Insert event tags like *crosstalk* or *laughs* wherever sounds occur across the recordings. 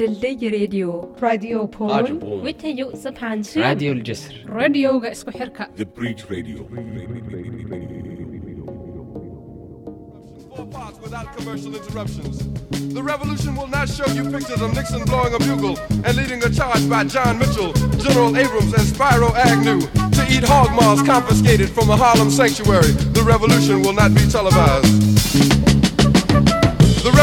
ድልድይ ሬድዮ ራድዮ ፖል ውተዩ ስብሓንሱ ራድዮ ልጀስር ሬድዮ ገእስኩ ሕርካ ብሪጅ ሬድዮ without commercial interruptions. The revolution will not show you pictures of Nixon blowing a bugle and leading a charge by John Mitchell, General Abrams, and Spiro Agnew to eat hog maws confiscated from a Harlem sanctuary. The revolution will not be televised.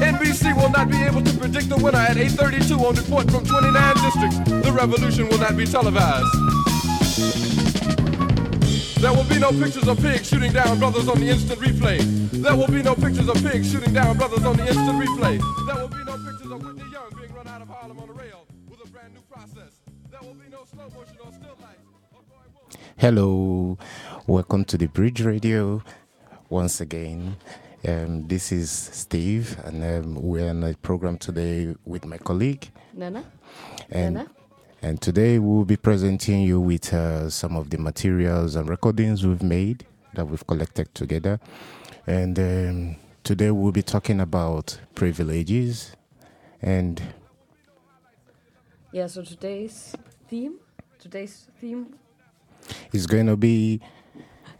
NBC will not be able to predict the winner at 8.32 on report from 29 districts. The revolution will not be televised. There will be no pictures of pigs shooting down brothers on the instant replay. There will be no pictures of pigs shooting down brothers on the instant replay. There will be no pictures of Whitney Young being run out of Harlem on a rail with a brand new process. There will be no slow motion or still life. Hello, welcome to the Bridge Radio once again. Um, this is Steve, and um, we're on a program today with my colleague. Nana And, Nana? and today we'll be presenting you with uh, some of the materials and recordings we've made that we've collected together. And um, today we'll be talking about privileges and Yeah, so today's theme, today's theme is going to be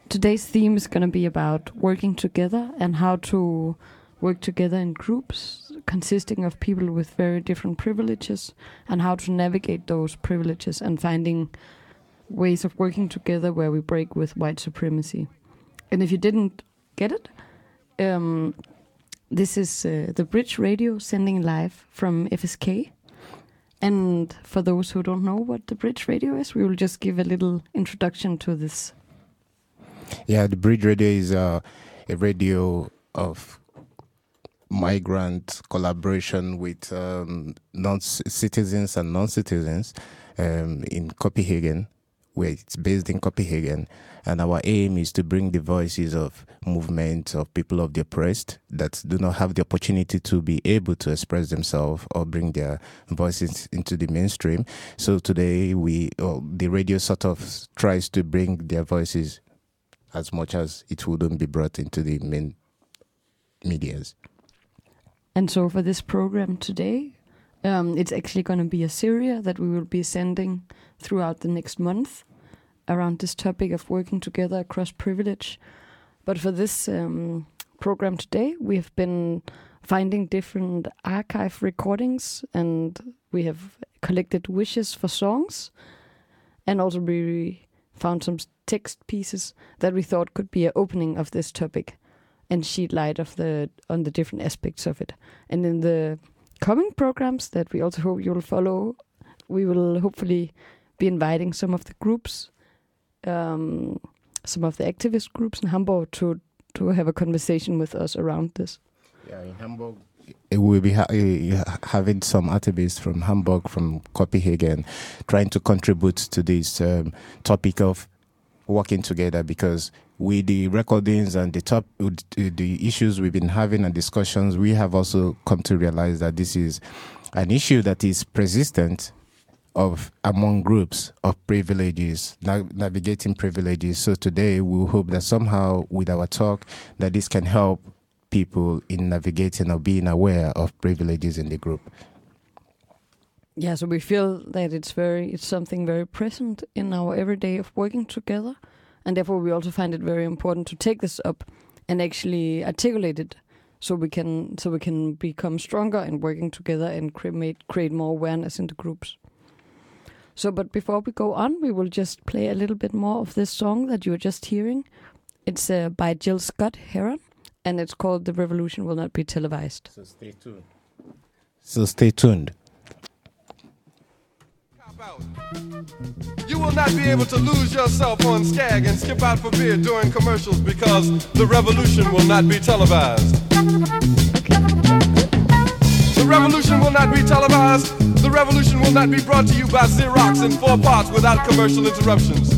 Today's theme is going to be about working together and how to work together in groups consisting of people with very different privileges and how to navigate those privileges and finding ways of working together where we break with white supremacy. And if you didn't get it, um, this is uh, the Bridge Radio sending live from FSK. And for those who don't know what the Bridge Radio is, we will just give a little introduction to this Yeah, the Bridge Radio is uh, a radio of migrant collaboration with um, non citizens and non citizens um, in Copenhagen, where it's based in Copenhagen. And our aim is to bring the voices of movements of people of the oppressed that do not have the opportunity to be able to express themselves or bring their voices into the mainstream. So today, we well, the radio sort of tries to bring their voices as much as it wouldn't be brought into the main medias. And so for this program today, um, it's actually going to be a series that we will be sending throughout the next month around this topic of working together across privilege. But for this um, program today, we have been finding different archive recordings and we have collected wishes for songs and also we found some text pieces that we thought could be an opening of this topic and shed light of the on the different aspects of it. And in the coming programs that we also hope you will follow, we will hopefully be inviting some of the groups, um, some of the activist groups in Hamburg to to have a conversation with us around this. Yeah, in Hamburg. We'll be ha- having some activists from Hamburg, from Copenhagen, trying to contribute to this um, topic of working together because with the recordings and the top the issues we've been having and discussions, we have also come to realize that this is an issue that is persistent of among groups of privileges, na- navigating privileges. So today we hope that somehow with our talk that this can help people in navigating or being aware of privileges in the group. Yeah, so we feel that it's very it's something very present in our everyday of working together, and therefore we also find it very important to take this up and actually articulate it, so we can so we can become stronger in working together and create create more awareness in the groups. So, but before we go on, we will just play a little bit more of this song that you were just hearing. It's uh, by Gil Scott-Heron, and it's called "The Revolution Will Not Be Televised." So stay tuned. So stay tuned. Cop out. You will not be able to lose yourself on Skag and skip out for beer during commercials because the revolution will not be televised. The revolution will not be televised. The revolution will not be brought to you by Xerox in four parts without commercial interruptions.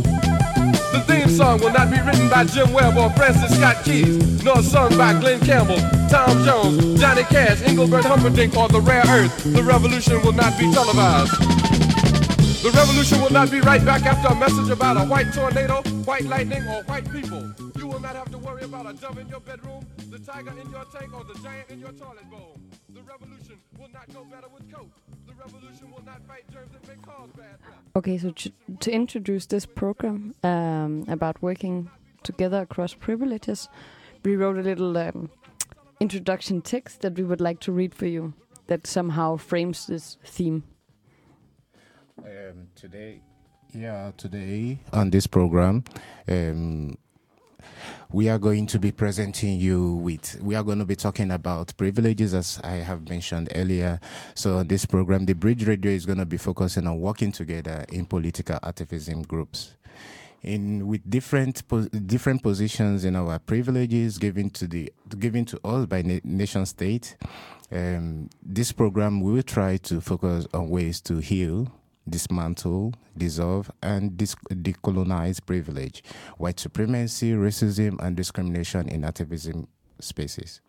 Song will not be written by Jim Webb or Francis Scott Keys, nor sung by Glenn Campbell, Tom Jones, Johnny Cash, Engelbert Humperdinck, or The Rare Earth. The revolution will not be televised. The revolution will not be right back after a message about a white tornado, white lightning, or white people. You will not have to worry about a dove in your bedroom, the tiger in your tank, or the giant in your toilet bowl. The revolution will not go better with coke. The revolution will not fight germs that may cause bad. Okay, so to, to introduce this program um, about working together across privileges, we wrote a little um, introduction text that we would like to read for you that somehow frames this theme. Um, today, yeah, today on this program, um, we are going to be presenting you with. We are going to be talking about privileges, as I have mentioned earlier. So, this program, the Bridge Radio is going to be focusing on working together in political activism groups. In with different different positions in our privileges given to the given to us by na- nation state, um, this program we will try to focus on ways to heal dismantle, dissolve, and dis- decolonize privilege, white supremacy, racism, and discrimination in activism spaces.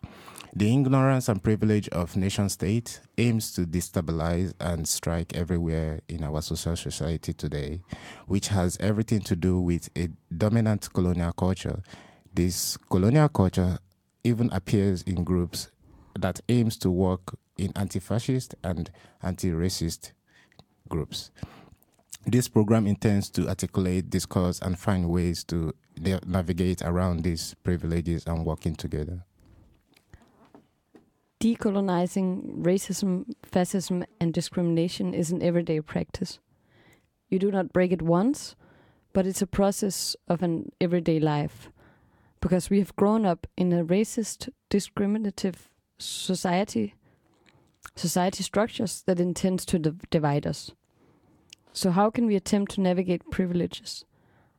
The ignorance and privilege of nation state aims to destabilize and strike everywhere in our social society today, which has everything to do with a dominant colonial culture. This colonial culture even appears in groups that aims to work in anti-fascist and anti-racist groups. This program intends to articulate, discuss, and find ways to na- navigate around these privileges and working together. Decolonizing racism, fascism, and discrimination is an everyday practice. You do not break it once, but it's a process of an everyday life. Because we have grown up in a racist, discriminative society, society structures that intends to div- divide us. So, how can we attempt to navigate privileges?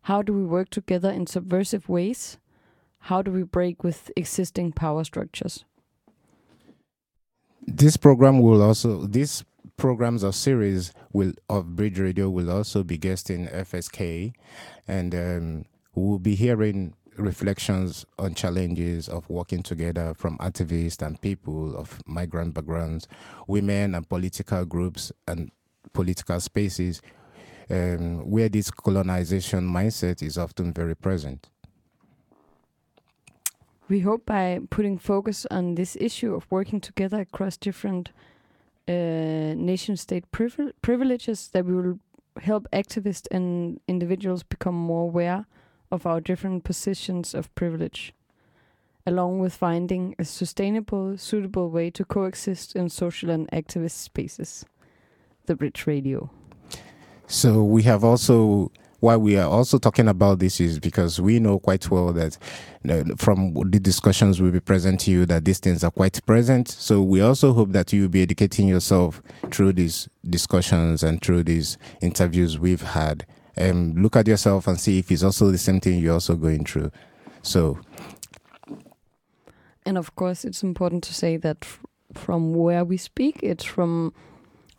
How do we work together in subversive ways? How do we break with existing power structures? This program will also these programs or series will of Bridge Radio will also be guesting FSK, and um, we'll be hearing reflections on challenges of working together from activists and people of migrant backgrounds, women and political groups and political spaces um, where this colonization mindset is often very present. We hope by putting focus on this issue of working together across different uh, nation state privi- privileges that we will help activists and individuals become more aware of our different positions of privilege, along with finding a sustainable, suitable way to coexist in social and activist spaces. The Bridge Radio. So we have also why we are also talking about this is because we know quite well that uh, from the discussions we'll be present to you that these things are quite present. So we also hope that you'll be educating yourself through these discussions and through these interviews we've had. Um, look at yourself and see if it's also the same thing you're also going through. So, And of course, it's important to say that f- from where we speak, it's from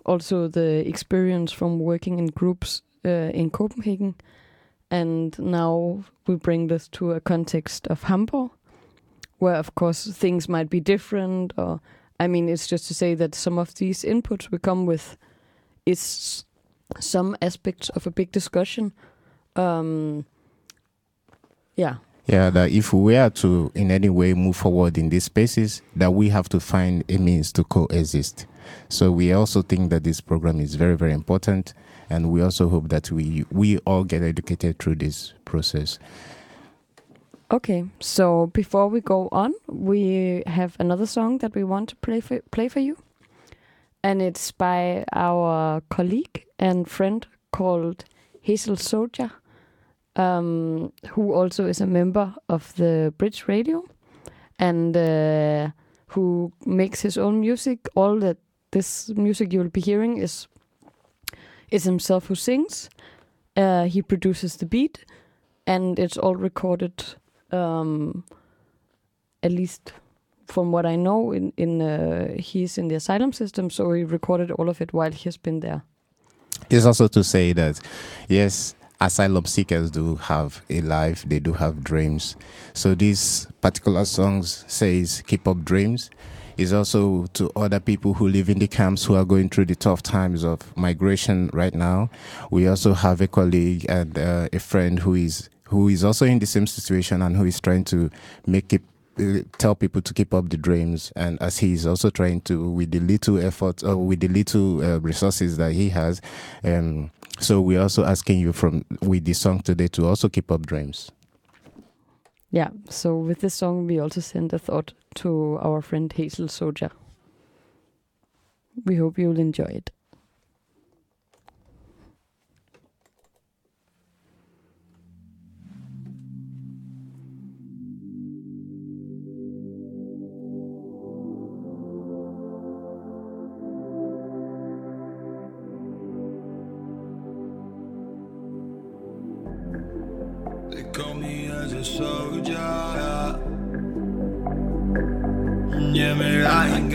also the experience from working in groups uh, in Copenhagen. And now we bring this to a context of Hamburg, where, of course, things might be different. Or, I mean, it's just to say that some of these inputs we come with is some aspects of a big discussion. Um, yeah. Yeah, that if we are to in any way move forward in these spaces, that we have to find a means to coexist. So we also think that this program is very, very important, and we also hope that we we all get educated through this process. Okay, so before we go on, we have another song that we want to play for, play for you. And it's by our colleague and friend called Hazel Soldier, um, who also is a member of the Bridge Radio and uh, who makes his own music. All that this music you'll be hearing is is himself who sings. Uh, he produces the beat, and it's all recorded um, at least from what I know, in in uh, he's in the asylum system, so he recorded all of it while he's been there. It's also to say that, yes, asylum seekers do have a life, they do have dreams. So these particular songs says keep up dreams. Is also to other people who live in the camps who are going through the tough times of migration right now. We also have a colleague and uh, a friend who is who is also in the same situation and who is trying to make it uh, tell people to keep up the dreams. And as he is also trying to with the little effort or with the little uh, resources that he has um so we're also asking you from with the song today to also keep up dreams. Yeah, so with this song, we also send a thought to our friend Hazel Soja. We hope you'll enjoy it.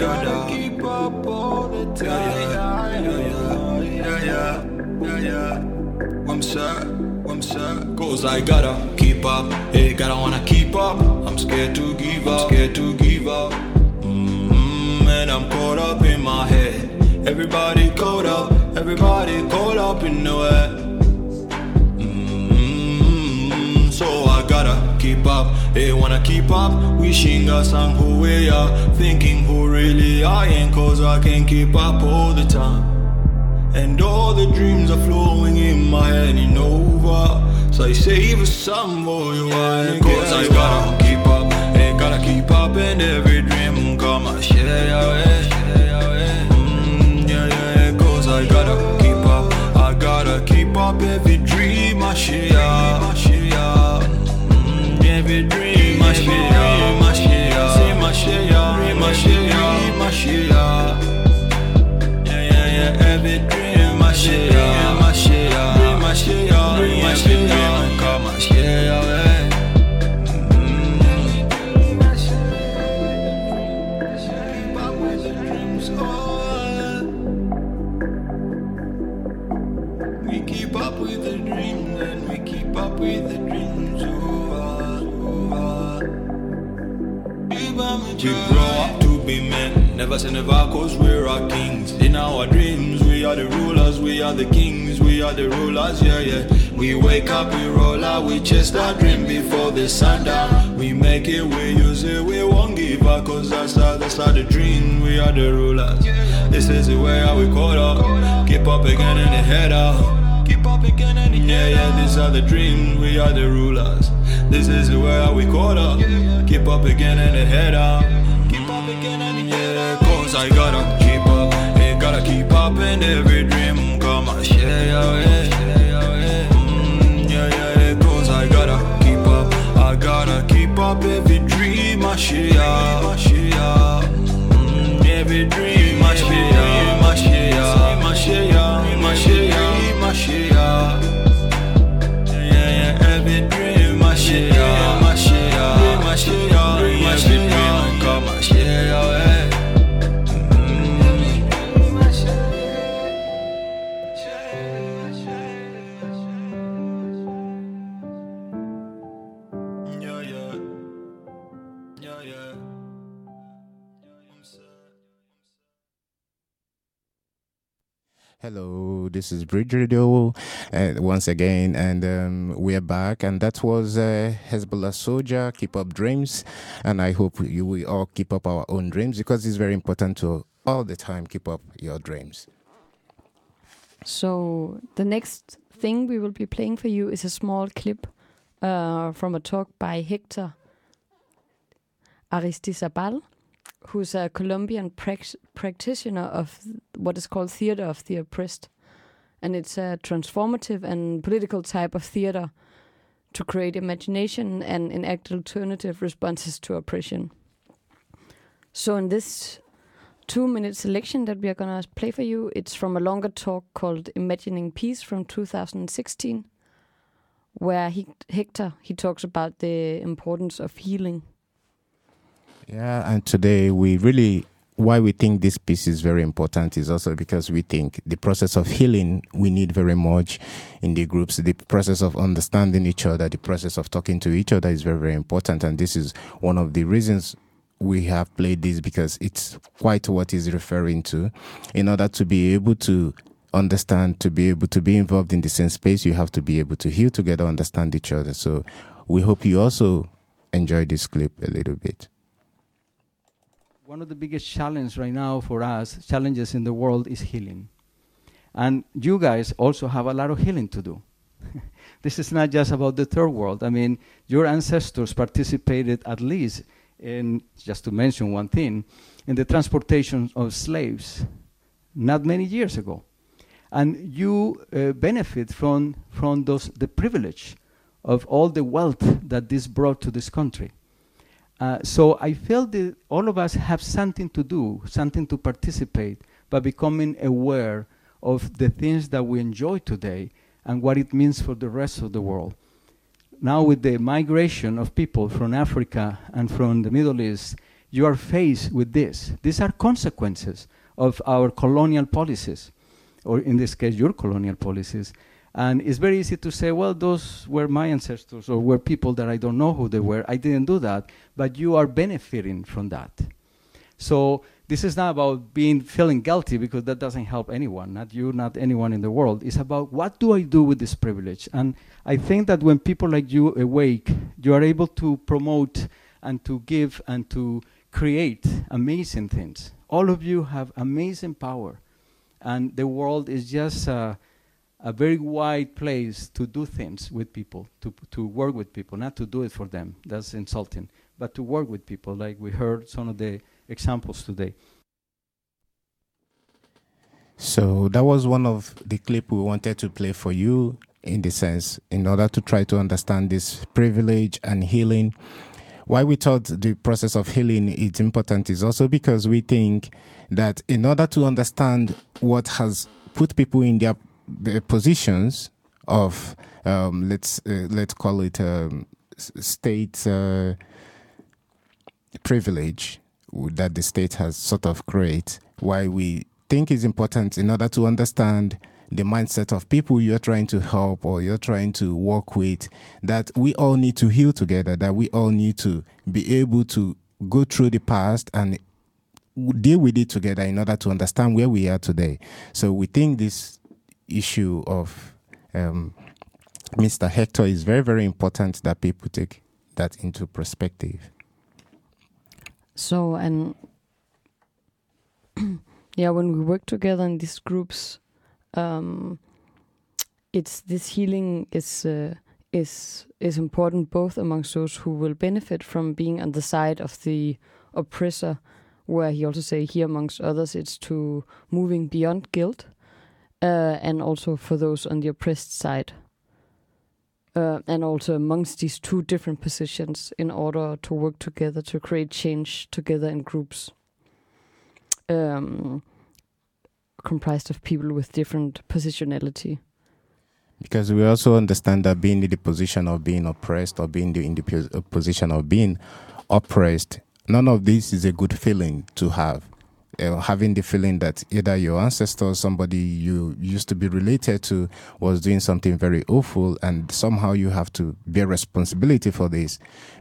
Gotta keep up all the time. Yeah, yeah, yeah, yeah, yeah, yeah. I'm sad, I'm sad. Cause I gotta keep up. Hey, gotta wanna keep up. I'm scared to give up, scared to give up. Mm, and I'm caught up in my head. Everybody caught up, everybody caught up in the way. Mm, so keep up. They wanna keep up. Wishing us on who we are. Thinking who really I am. Cause I can't keep up all the time. And all the dreams are flowing in my head and over. So I save some for you. Yeah, cause I gotta keep up. Hey, gotta keep up. And every dream come and share your. Yeah, yeah, yeah, cause I gotta keep up. I gotta keep up every dream I share. My share. Say share. My share. Yeah, yeah, yeah, every never say never cause we're our kings. In our dreams, we are the rulers, we are the kings, we are the rulers, yeah, yeah. We wake up, we roll out, we chase our dream before the sun down. We make it, we use it, we won't give up, cause that's how, that's how the dream, we are the rulers. This is the way how we caught up, keep up again and the head out. Keep up again and yeah, yeah, these are the dreams, we are the rulers. This is the way how we caught up, keep up again and head out. Keep up again Cause I gotta keep up, hey, gotta keep up and every dream come and share your way. This is Bridge Radio uh, once again, and um, we're back. And that was uh, Hezbollah Soldier, Keep Up Dreams. And I hope you will all keep up our own dreams because it's very important to all the time keep up your dreams. So the next thing we will be playing for you is a small clip uh, from a talk by Hector Aristizabal, who's a Colombian prac- practitioner of what is called theater of the oppressed. And it's a transformative and political type of theater to create imagination and enact alternative responses to oppression. So, in this two minute selection that we are going to play for you, it's from a longer talk called Imagining Peace from 2016, where he, Hector he talks about the importance of healing. Yeah, and today we really why we think this piece is very important is also because we think the process of healing we need very much in the groups. The process of understanding each other, the process of talking to each other is very, very important. And this is one of the reasons we have played this because it's quite what he's referring to. In order to be able to understand, to be able to be involved in the same space, you have to be able to heal together, understand each other. So we hope you also enjoy this clip a little bit. One of the biggest challenges right now for us, challenges in the world, is healing. And you guys also have a lot of healing to do. *laughs* this is not just about the third world. I mean, your ancestors participated at least in, just to mention one thing, in the transportation of slaves not many years ago. And you uh, benefit from, from those, the privilege of all the wealth that this brought to this country. Uh, so I felt that all of us have something to do, something to participate, by becoming aware of the things that we enjoy today and what it means for the rest of the world. Now, with the migration of people from Africa and from the Middle East, you are faced with this. These are consequences of our colonial policies, or in this case, your colonial policies. And it's very easy to say, well, those were my ancestors or were people that I don't know who they were. I didn't do that. But you are benefiting from that. So this is not about being feeling guilty because that doesn't help anyone, not you, not anyone in the world. It's about what do I do with this privilege? And I think that when people like you awake, you are able to promote and to give and to create amazing things. All of you have amazing power. And the world is just uh, a very wide place to do things with people, to, to work with people, not to do it for them. That's insulting. But to work with people, like we heard some of the examples today. So that was one of the clip we wanted to play for you in the sense in order to try to understand this privilege and healing. Why we thought the process of healing is important is also because we think that in order to understand what has put people in their the positions of um, let's uh, let's call it um, state uh, privilege that the state has sort of created. Why we think is important in order to understand the mindset of people you're trying to help or you're trying to work with. That we all need to heal together. That we all need to be able to go through the past and deal with it together in order to understand where we are today. So we think this issue of um, Mr. Hector is very, very important that people take that into perspective. So, and *clears throat* yeah, when we work together in these groups, um, it's this healing is uh, is is important both amongst those who will benefit from being on the side of the oppressor, where he also say here amongst others, it's to moving beyond guilt uh, and also for those on the oppressed side. Uh, and also amongst these two different positions in order to work together to create change together in groups um, comprised of people with different positionality. Because we also understand that being in the position of being oppressed or being in the position of being oppressed, none of this is a good feeling to have. Uh, having the feeling that either your ancestor, somebody you used to be related to, was doing something very awful, and somehow you have to bear responsibility for this.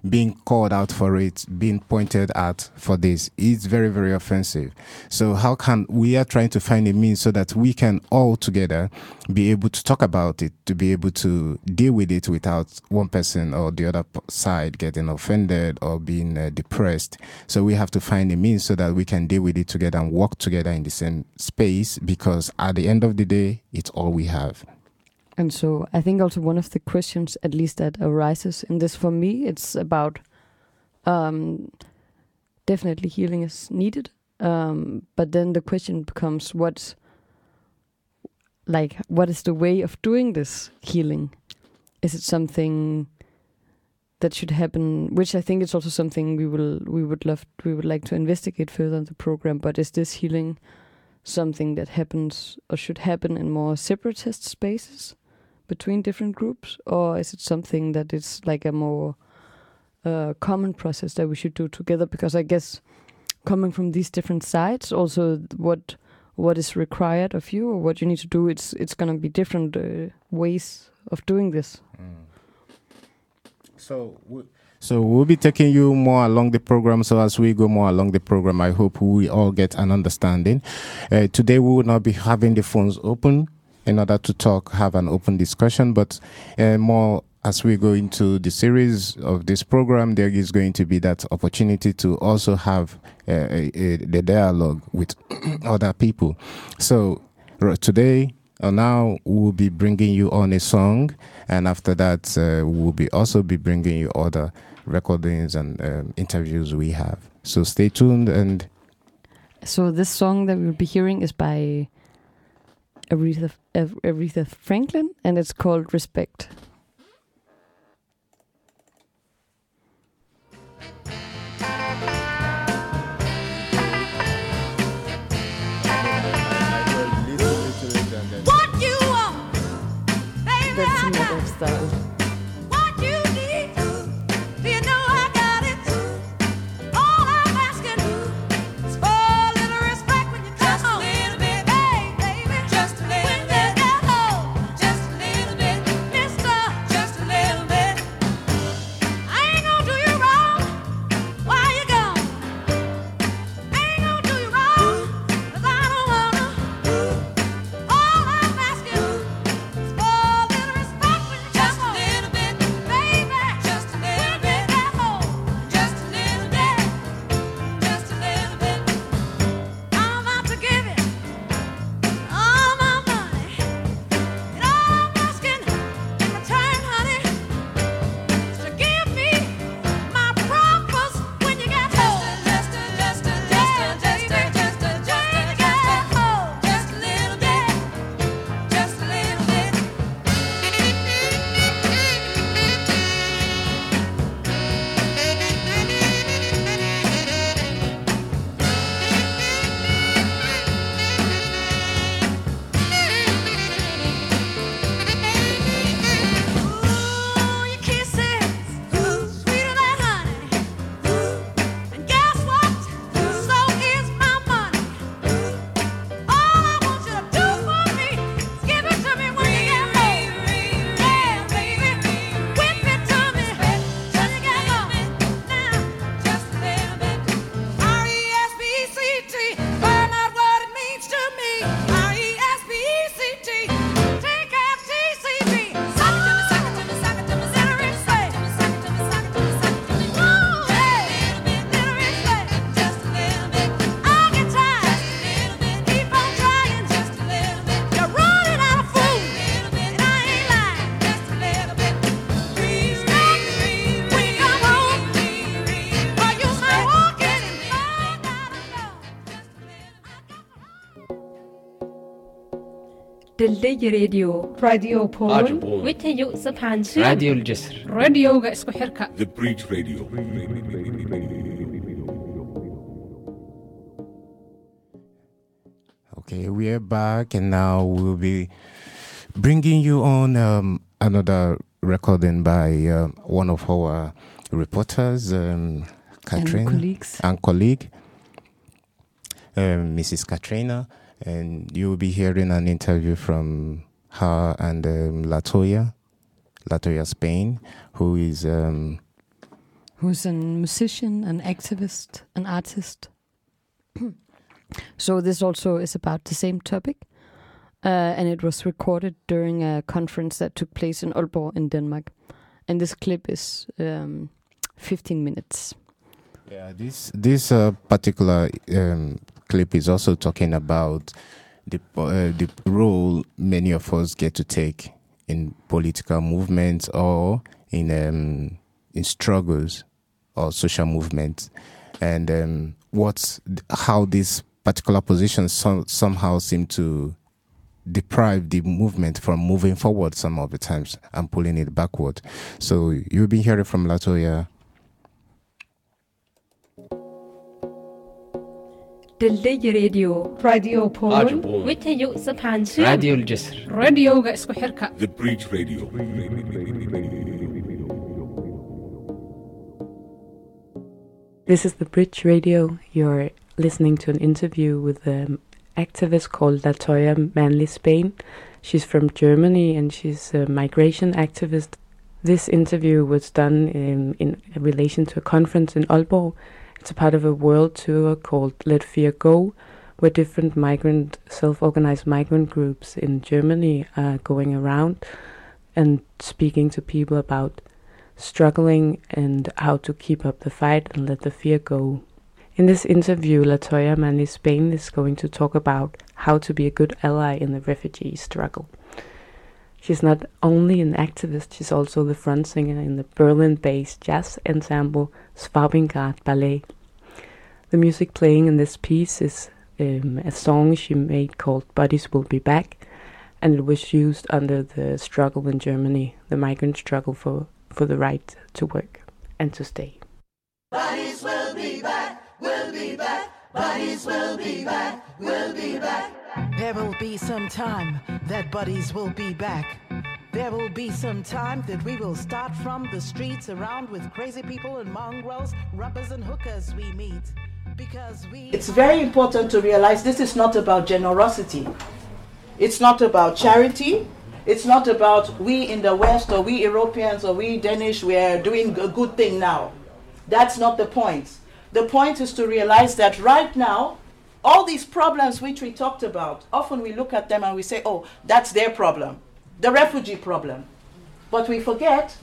Being called out for it, being pointed at for this is very, very offensive. So, how can we are trying to find a means so that we can all together be able to talk about it, to be able to deal with it without one person or the other side getting offended or being uh, depressed. So, we have to find a means so that we can deal with it together and work together in the same space because at the end of the day, it's all we have. And so I think also one of the questions, at least that arises in this for me, it's about um, definitely healing is needed. Um, but then the question becomes what, like, what is the way of doing this healing? Is it something that should happen? Which I think is also something we will we would love we would like to investigate further in the program. But is this healing something that happens or should happen in more separatist spaces? between different groups, or is it something that is like a more uh, common process that we should do together? Because I guess coming from these different sides, also what what is required of you or what you need to do, it's it's gonna be different uh, ways of doing this. So, we, so we'll be taking you more along the program. So as we go more along the program, I hope we all get an understanding. Uh, today we will not be having the phones open in order to talk, have an open discussion, but uh, more as we go into the series of this program, there is going to be that opportunity to also have uh, a, a, the dialogue with *clears throat* other people. So today or now we'll be bringing you on a song, and after that uh, we'll be also be bringing you other recordings and um, interviews we have. So stay tuned and So this song that we'll be hearing is by Aretha, Aretha Franklin, and it's called Respect. دلدي راديو راديو بول وتهيؤ سبحان شيء راديو الجسر راديوغا اسكو حركة The Bridge Radio. Okay, we are back, and now we'll be bringing you on um, another recording by um, one of our reporters, um, Catherine, colleagues. and colleague. um, Mrs. Katrina, and you will be hearing an interview from her and um, Latoya, Latoya Spain, who is um, who's a musician, an activist, an artist. *clears throat* so this also is about the same topic, uh, and it was recorded during a conference that took place in Aalborg in Denmark. And this clip is um, 15 minutes. Yeah, this this uh, particular um, clip is also talking about the uh, the role many of us get to take in political movements or in um, in struggles or social movements, and um, what's how these particular positions some, somehow seem to deprive the movement from moving forward some of the times and pulling it backward. So you've been hearing from Latoya دلدي راديو راديو بول Ajabo. وتهيو سبحان شير راديو الجسر راديوغا اسكو حركة The Bridge Radio. This is the Bridge Radio. You're listening to an interview with an activist called Latoya Manley Spain. She's from Germany and she's a migration activist. This interview was done in, in relation to a conference in Aalborg. It's a part of a world tour called Let Fear Go, where different migrant, self-organized migrant groups in Germany are going around and speaking to people about struggling and how to keep up the fight and let the fear go. In this interview, Latoya Manley Spain is going to talk about how to be a good ally in the refugee struggle. She's not only an activist, she's also the front singer in the Berlin based jazz ensemble Schwabinggrad Ballett. The music playing in this piece is um, a song she made called Bodies Will Be Back, and it was used under the struggle in Germany, the migrant struggle for, for the right to work and to stay. Bodies will be back, will be back. Bodies will be back, will be back. There will be some time that buddies will be back. There will be some time that we will start from the streets around with crazy people and mongrels, rubbers and hookers we meet. Because we It's very important to realize this is not about generosity. It's not about charity. It's not about we in the West or we Europeans or we Danish, we are doing a good thing now. That's not the point. The point is to realize that right now, all these problems which we talked about, often we look at them and we say, oh, that's their problem, the refugee problem. But we forget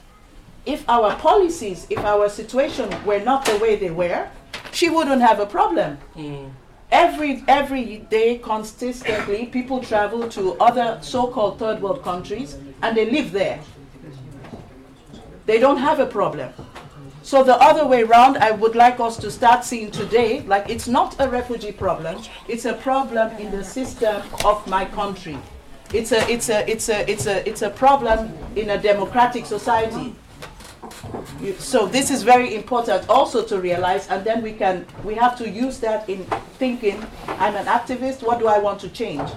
if our policies, if our situation were not the way they were, she wouldn't have a problem. Hmm. Every every day, consistently, people travel to other so-called third world countries and they live there. They don't have a problem. So the other way around, I would like us to start seeing today, like it's not a refugee problem, it's a problem in the system of my country. It's a it's a it's a it's a it's a problem in a democratic society. You- So this is very important also to realize, and then we can we have to use that in thinking. I'm an activist. What do I want to change?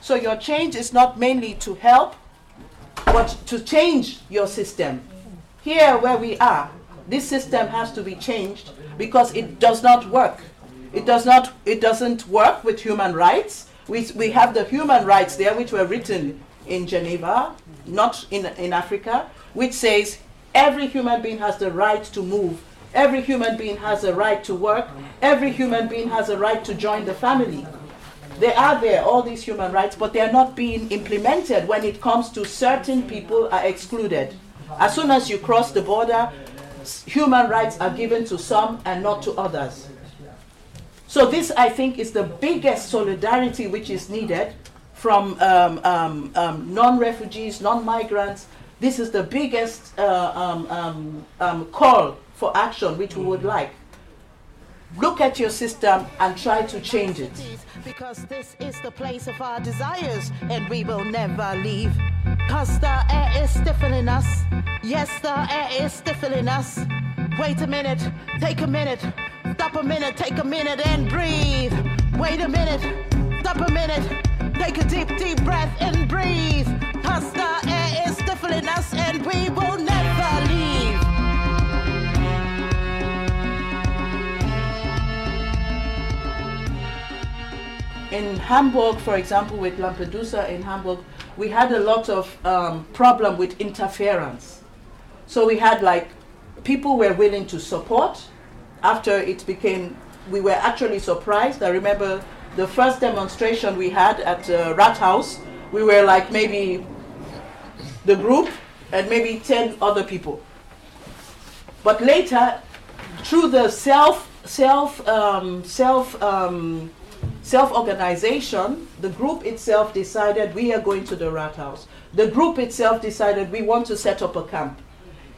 So your change is not mainly to help, but to change your system. Here where we are, this system has to be changed because it does not work. It does not. It doesn't work with human rights. We we have the human rights there, which were written in Geneva, not in in Africa, which says every human being has the right to move. Every human being has a right to work. Every human being has a right to join the family. They are there, all these human rights, but they are not being implemented when it comes to certain people are excluded. As soon as you cross the border, human rights are given to some and not to others. So this, I think, is the biggest solidarity which is needed from um, um, um, non-refugees, non-migrants. This is the biggest uh, um, um, um, call for action which we would like. Look at your system and try to change it. Because this is the place of our desires, and we will never leave. Cause the air is stiffening us. Yes, the air is stiffening us. Wait a minute, take a minute. Stop a minute, take a minute and breathe. Wait a minute, stop a minute. Take a deep, deep breath and breathe. Cause air is stiffening us, and we will never leave. in Hamburg, for example, with Lampedusa in Hamburg, we had a lot of um, problem with interference. So we had like people were willing to support. After it became, we were actually surprised. I remember the first demonstration we had at uh, Rathaus. We were like maybe the group and maybe ten other people. But later, through the self self um, self um, self organization, the group itself decided we are going to the Rathaus. The group itself decided we want to set up a camp.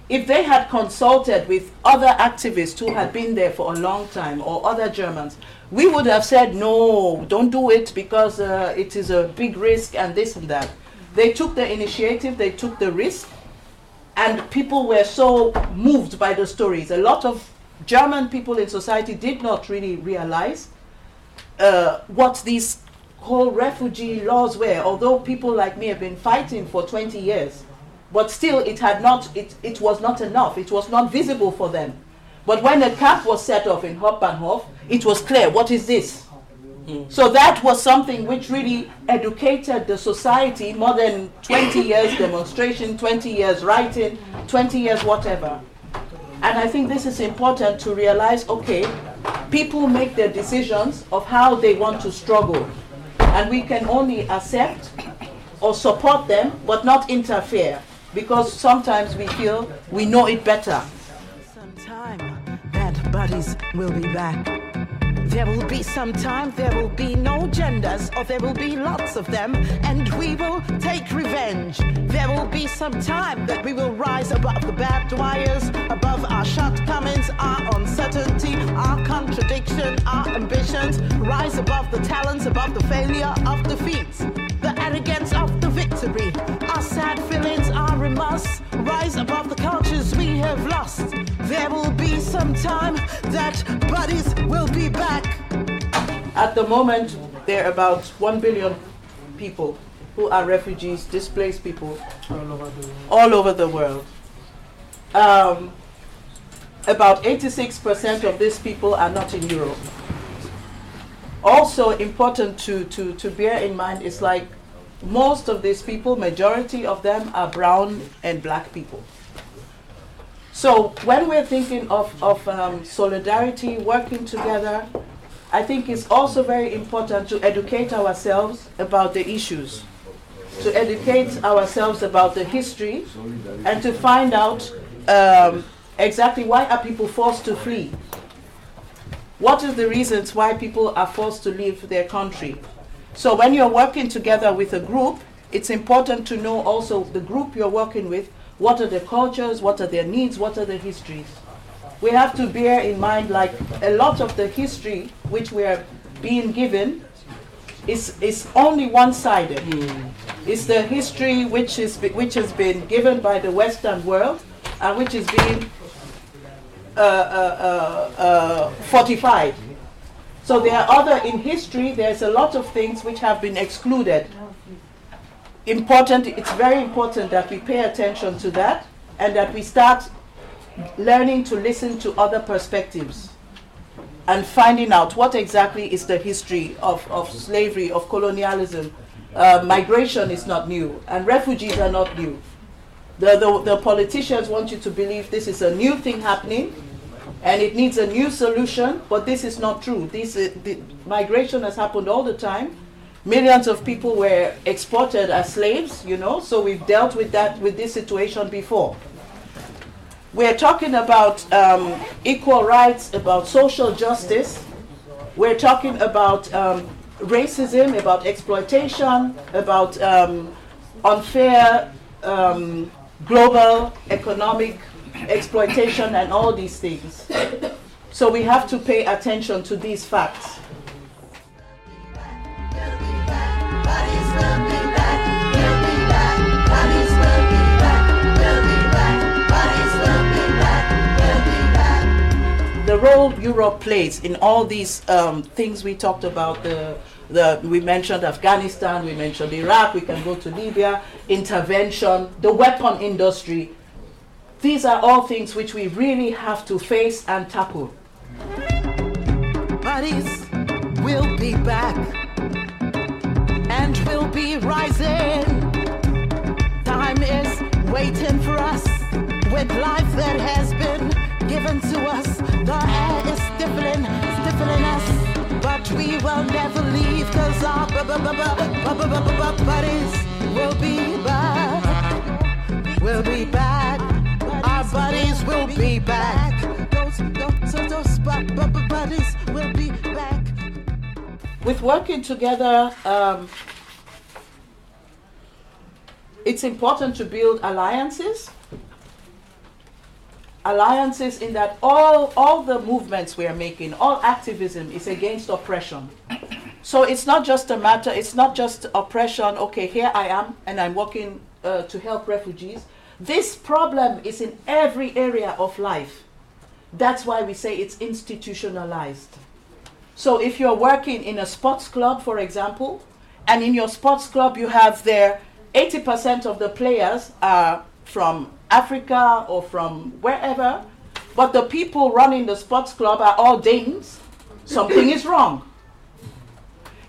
If they had consulted with other activists who had been there for a long time or other Germans, we would have said, no, don't do it because uh, it is a big risk and this and that. They took the initiative, they took the risk, and people were so moved by the stories. A lot of German people in society did not really realize uh, what these whole refugee laws were, although people like me have been fighting for 20 years. But still, it had not, it, it was not enough. It was not visible for them. But when a camp was set off in Hauptbahnhof, it was clear, what is this? Hmm. So that was something which really educated the society more than 20 years demonstration, 20 years writing, 20 years whatever. And I think this is important to realize okay, people make their decisions of how they want to struggle. And we can only accept or support them, but not interfere. Because sometimes we feel we know it better. Some time that buddies will be back. There will be some time, there will be no genders, or there will be lots of them, and we will take revenge. There will be some time that we will rise above the barbed wires, above our shortcomings, our uncertainty, our contradiction, our ambitions, rise above the talents, above the failure of defeats, the arrogance of the victory, our sad feelings, our remorse, rise above the cultures we have lost. There will be some time that buddies will be back. At the moment, there are about 1 billion people who are refugees, displaced people all over the world. Um, about 86% of these people are not in Europe. Also important to, to, to bear in mind is like most of these people, majority of them are brown and black people. So when we're thinking of, of um, solidarity, working together, I think it's also very important to educate ourselves about the issues, to educate ourselves about the history, and to find out um, exactly why are people forced to flee. What are the reasons why people are forced to leave their country? So when you're working together with a group, it's important to know also the group you're working with, what are their cultures, what are their needs, what are their histories. We have to bear in mind like a lot of the history which we are being given is, is only one-sided. It's the history which, is, which has been given by the Western world and which is being uh, uh, uh, uh, fortified. So there are other, in history, there's a lot of things which have been excluded. Important, it's very important that we pay attention to that and that we start learning to listen to other perspectives and finding out what exactly is the history of, of slavery, of colonialism. Uh, migration is not new, and refugees are not new. The, the, the politicians want you to believe this is a new thing happening and it needs a new solution, but this is not true. This, uh, the migration has happened all the time. Millions of people were exported as slaves, you know, so we've dealt with that, with this situation before. We're talking about um, equal rights, about social justice. We're talking about um, racism, about exploitation, about um, unfair um, global economic exploitation, and all these things. So we have to pay attention to these facts. the role Europe plays in all these um, things we talked about. The, the we mentioned Afghanistan, we mentioned Iraq. We can go to Libya. Intervention, the weapon industry. These are all things which we really have to face and tackle. Bodies will be back and will be rising. Time is waiting for us with life that has been given to us. The air is stifling, stifling us, but we will never leave because our bodies will be back. We'll be back. Buddies will be back. Those, those, those, those bu- bu- bu- buddies will be back. with working together, um, it's important to build alliances. Alliances in that all, all the movements we are making, all activism is against oppression. So it's not just a matter, it's not just oppression, okay, here I am and I'm working uh, to help refugees. This problem is in every area of life. That's why we say it's institutionalized. So if you're working in a sports club, for example, and in your sports club you have there 80% of the players are from Africa or from wherever, but the people running the sports club are all Danes, something is wrong.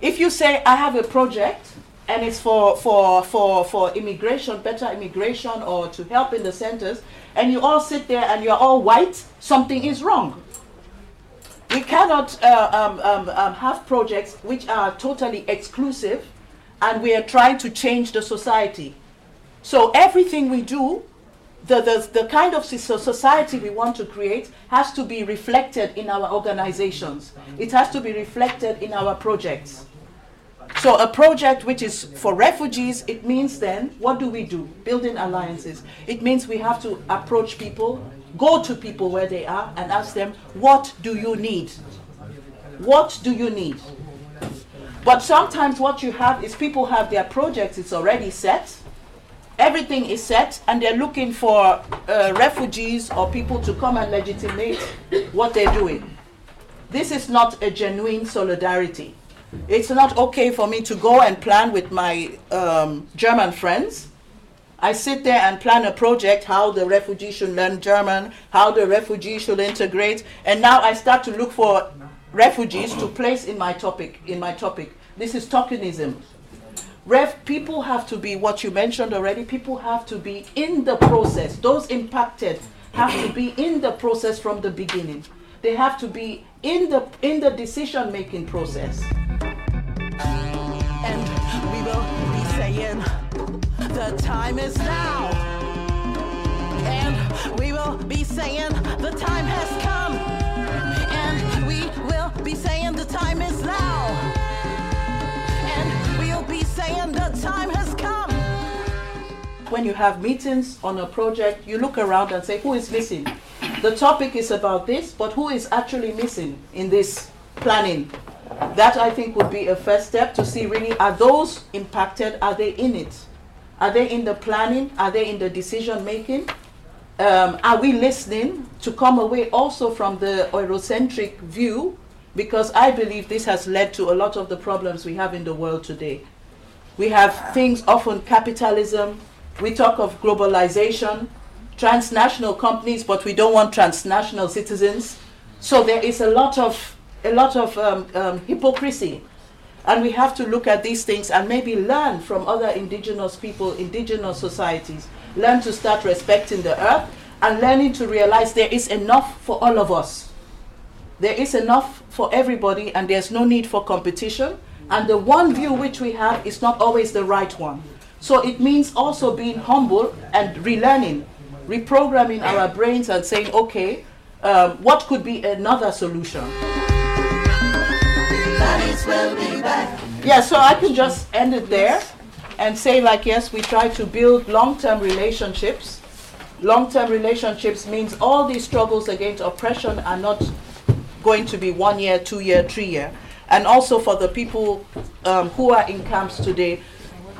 If you say, I have a project and it's for, for, for, for immigration, better immigration, or to help in the centers, and you all sit there and you're all white, something is wrong. We cannot uh, um, um, um, have projects which are totally exclusive and we are trying to change the society. So everything we do, the, the, the kind of society we want to create has to be reflected in our organizations. It has to be reflected in our projects. So a project which is for refugees, it means then, what do we do? Building alliances. It means we have to approach people, go to people where they are and ask them, what do you need? What do you need? But sometimes what you have is people have their projects, it's already set. Everything is set, and they're looking for uh, refugees or people to come and legitimate what they're doing. This is not a genuine solidarity. It's not okay for me to go and plan with my um, German friends. I sit there and plan a project how the refugees should learn German, how the refugees should integrate, and now I start to look for refugees to place in my topic. In my topic, this is tokenism. Ref, people have to be what you mentioned already. People have to be in the process. Those impacted have to be in the process from the beginning. They have to be in the in the decision making process. And we will be saying, the time is now. And we will be saying, the time has come. And we will be saying, the time is now. And we'll be saying, the time has come. When you have meetings on a project, you look around and say, who is missing? The topic is about this, but who is actually missing in this planning? That I think would be a first step to see really are those impacted, are they in it? Are they in the planning? Are they in the decision making? Um, are we listening to come away also from the Eurocentric view? Because I believe this has led to a lot of the problems we have in the world today. We have things often capitalism, we talk of globalization, transnational companies, but we don't want transnational citizens. So there is a lot of a lot of um, um, hypocrisy, and we have to look at these things and maybe learn from other indigenous people, indigenous societies. Learn to start respecting the earth and learning to realize there is enough for all of us. There is enough for everybody, and there's no need for competition. And the one view which we have is not always the right one. So it means also being humble and relearning, reprogramming our brains and saying, okay, um, what could be another solution? Buddies will be back. Yeah, so I can just end it there and say, like, yes, we try to build long term relationships. Long term relationships means all these struggles against oppression are not going to be one year, two year, three year. And also for the people um, who are in camps today,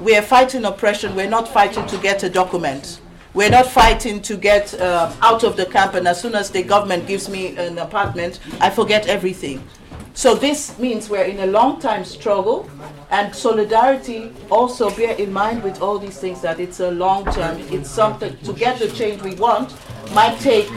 we are fighting oppression, we're not fighting to get a document. We're not fighting to get uh, out of the camp, and as soon as the government gives me an apartment, I forget everything. So this means we're in a long time struggle, and solidarity also bear in mind with all these things that it's a long term. It's something to get the change we want might take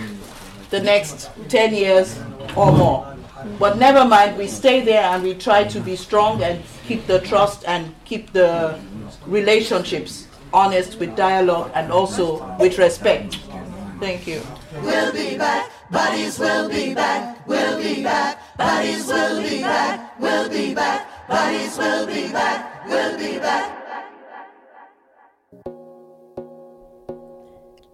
the next 10 years or more. But never mind, we stay there and we try to be strong and keep the trust and keep the relationships honest with dialogue and also with respect. Thank you. We'll be back, will be back, we'll be back, will be back, we'll be back, will be back, we'll be back.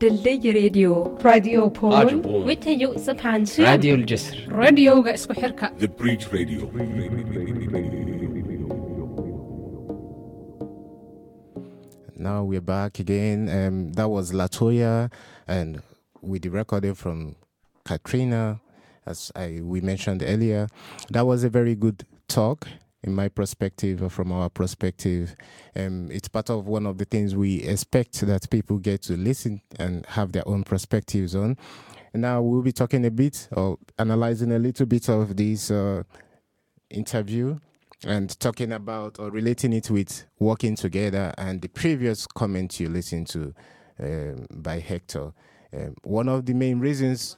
ድልድይ ሬድዮ radio ፖል ዊተዩ ስብሓንሽ ራድዮ ልጀስር ራድዮ ገእስኩ ሕርካ ብሪጅ Now we're back again. Um, that was Latoya, and with the recording from Katrina, as I, we mentioned earlier. That was a very good talk in my perspective, or from our perspective. Um, it's part of one of the things we expect that people get to listen and have their own perspectives on. And now we'll be talking a bit or analyzing a little bit of this uh, interview and talking about or relating it with working together and the previous comment you listened to um, by Hector. Um, one of the main reasons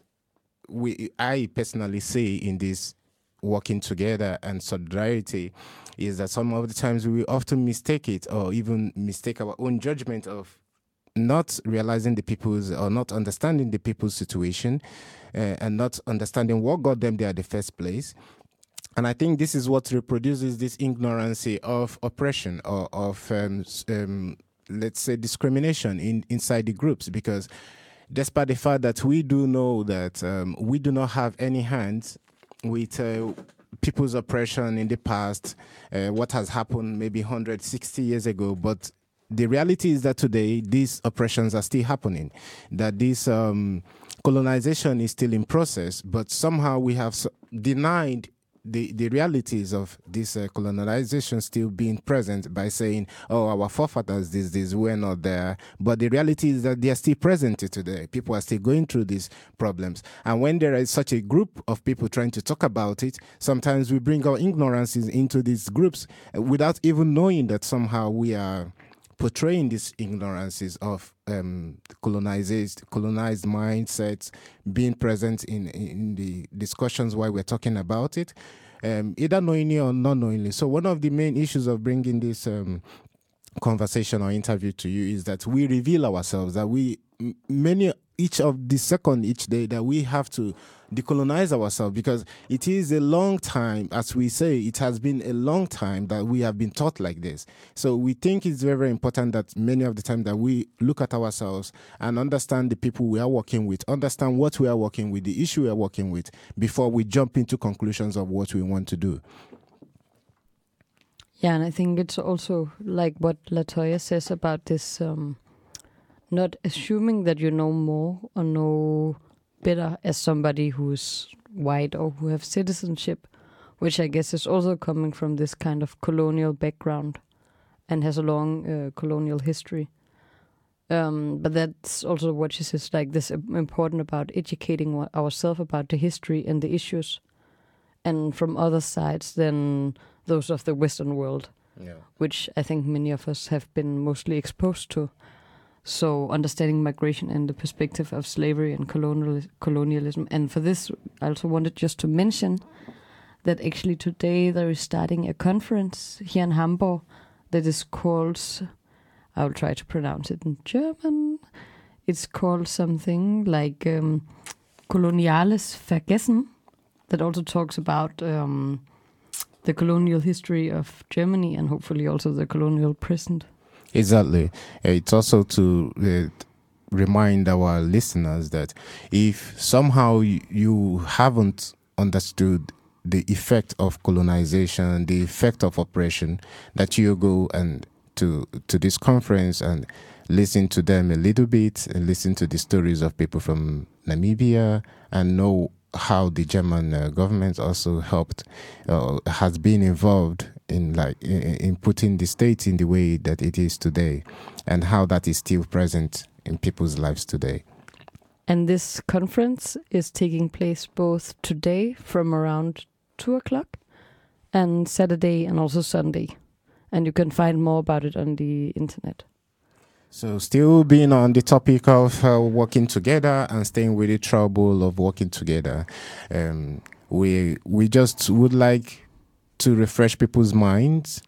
we I personally say in this working together and solidarity is that some of the times we often mistake it or even mistake our own judgment of not realizing the people's or not understanding the people's situation uh, and not understanding what got them there at the first place and I think this is what reproduces this ignorance of oppression or of, um, um, let's say, discrimination in inside the groups. Because despite the fact that we do know that um, we do not have any hands with uh, people's oppression in the past, uh, what has happened maybe 160 years ago, but the reality is that today these oppressions are still happening, that this um, colonization is still in process, but somehow we have denied the, the realities of this uh, colonization still being present by saying, oh, our forefathers, this, this, we're not there. But the reality is that they are still present today. People are still going through these problems. And when there is such a group of people trying to talk about it, sometimes we bring our ignorances into these groups uh, without even knowing that somehow we are portraying these ignorances of um, colonized colonized mindsets being present in in the discussions while we're talking about it, um, either knowingly or not knowingly. So one of the main issues of bringing this um, conversation or interview to you is that we reveal ourselves that we many each of the second each day that we have to decolonize ourselves because it is a long time as we say it has been a long time that we have been taught like this. So we think it's very very important that many of the time that we look at ourselves and understand the people we are working with understand what we are working with the issue we are working with before we jump into conclusions of what we want to do. Yeah, and I think it's also like what Latoya says about this um, not assuming that you know more or know better as somebody who's white or who have citizenship, which I guess is also coming from this kind of colonial background and has a long uh, colonial history. Um, but that's also what she says, like this important about educating ourselves about the history and the issues, and from other sides than those of the Western world, Yeah. which I think many of us have been mostly exposed to. So understanding migration and the perspective of slavery and colonial colonialism. And for this, I also wanted just to mention that actually today there is starting a conference here in Hamburg that is called. I will try to pronounce it in German. It's called something like um, Koloniales Vergessen, that also talks about um, the colonial history of Germany and hopefully also the colonial present. Exactly. Uh, It's also to uh, remind our listeners that if somehow you haven't understood the effect of colonization, the effect of oppression, that you go and to to this conference and listen to them a little bit and listen to the stories of people from Namibia and know how the German uh, government also helped uh, has been involved in like in, in putting the state in the way that it is today and how that is still present in people's lives today. And this conference is taking place both today from around two o'clock and Saturday and also Sunday. And you can find more about it on the internet. So, still being on the topic of uh, working together and staying with the trouble of working together, um, we we just would like to refresh people's minds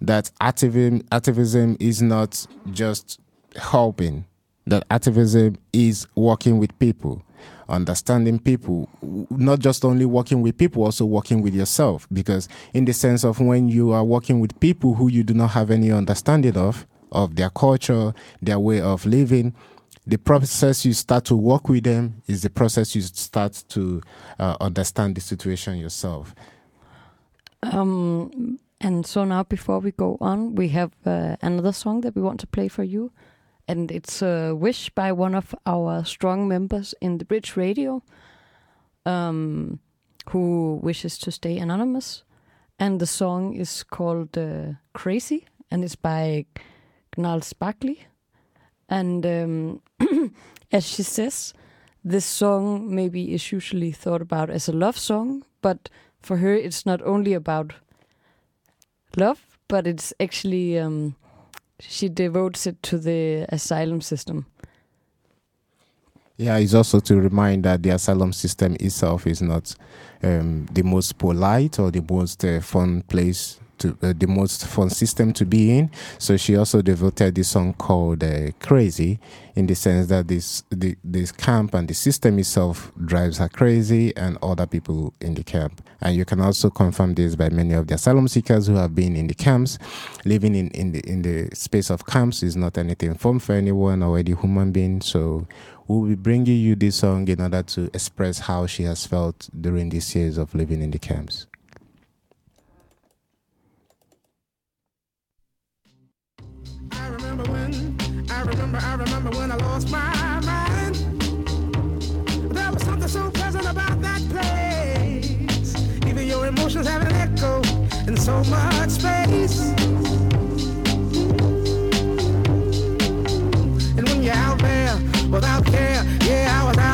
that activism activism is not just helping that activism is working with people understanding people not just only working with people also working with yourself. Because in the sense of when you are working with people who you do not have any understanding of of their culture their way of living the process you start to work with them is the process you start to uh, understand the situation yourself Um, and so now, before we go on, we have uh, another song that we want to play for you, and it's a wish by one of our strong members in the Bridge Radio, um, who wishes to stay anonymous, and the song is called uh, "Crazy," and it's by Gnarls Barkley, and um, *clears throat* as she says, this song maybe is usually thought about as a love song, but for her it's not only about love, but it's actually um, she devotes it to the asylum system. Yeah, it's also to remind that the asylum system itself is not um, the most polite or the most uh, fun place to uh, the most fun system to be in. So she also devoted this song called uh, "Crazy," in the sense that this the, this camp and the system itself drives her crazy, and other people in the camp. And you can also confirm this by many of the asylum seekers who have been in the camps. Living in, in the in the space of camps is not anything fun for anyone or any human being. So we'll be bringing you this song in order to express how she has felt during these years of living in the camps. I remember when, I remember, I remember when I lost my mind. There was something so pleasant about that place. Even your emotions have an echo in so much space. And when you're out there without care, yeah, I was out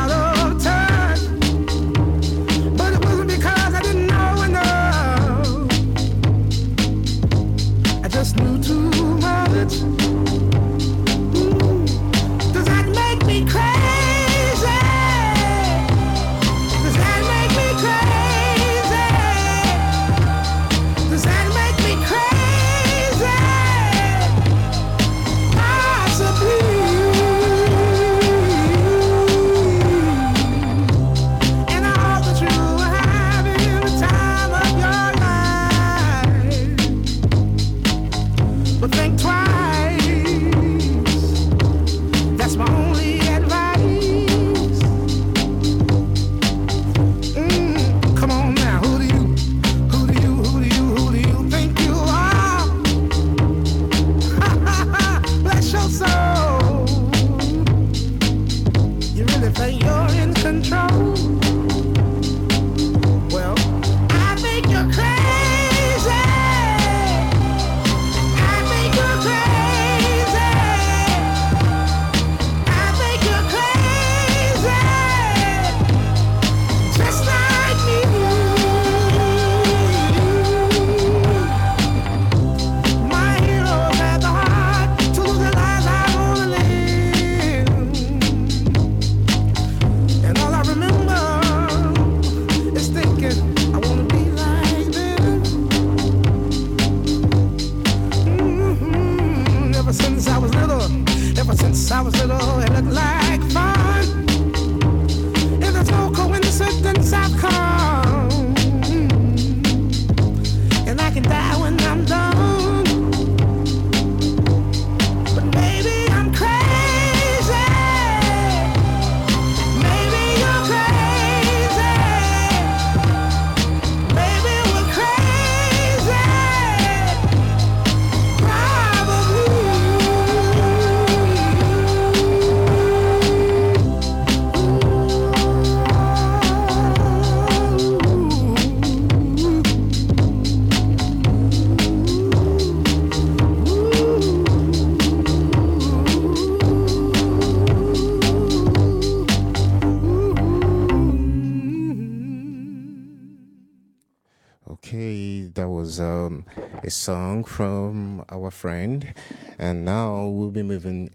song from our friend, and now we'll be moving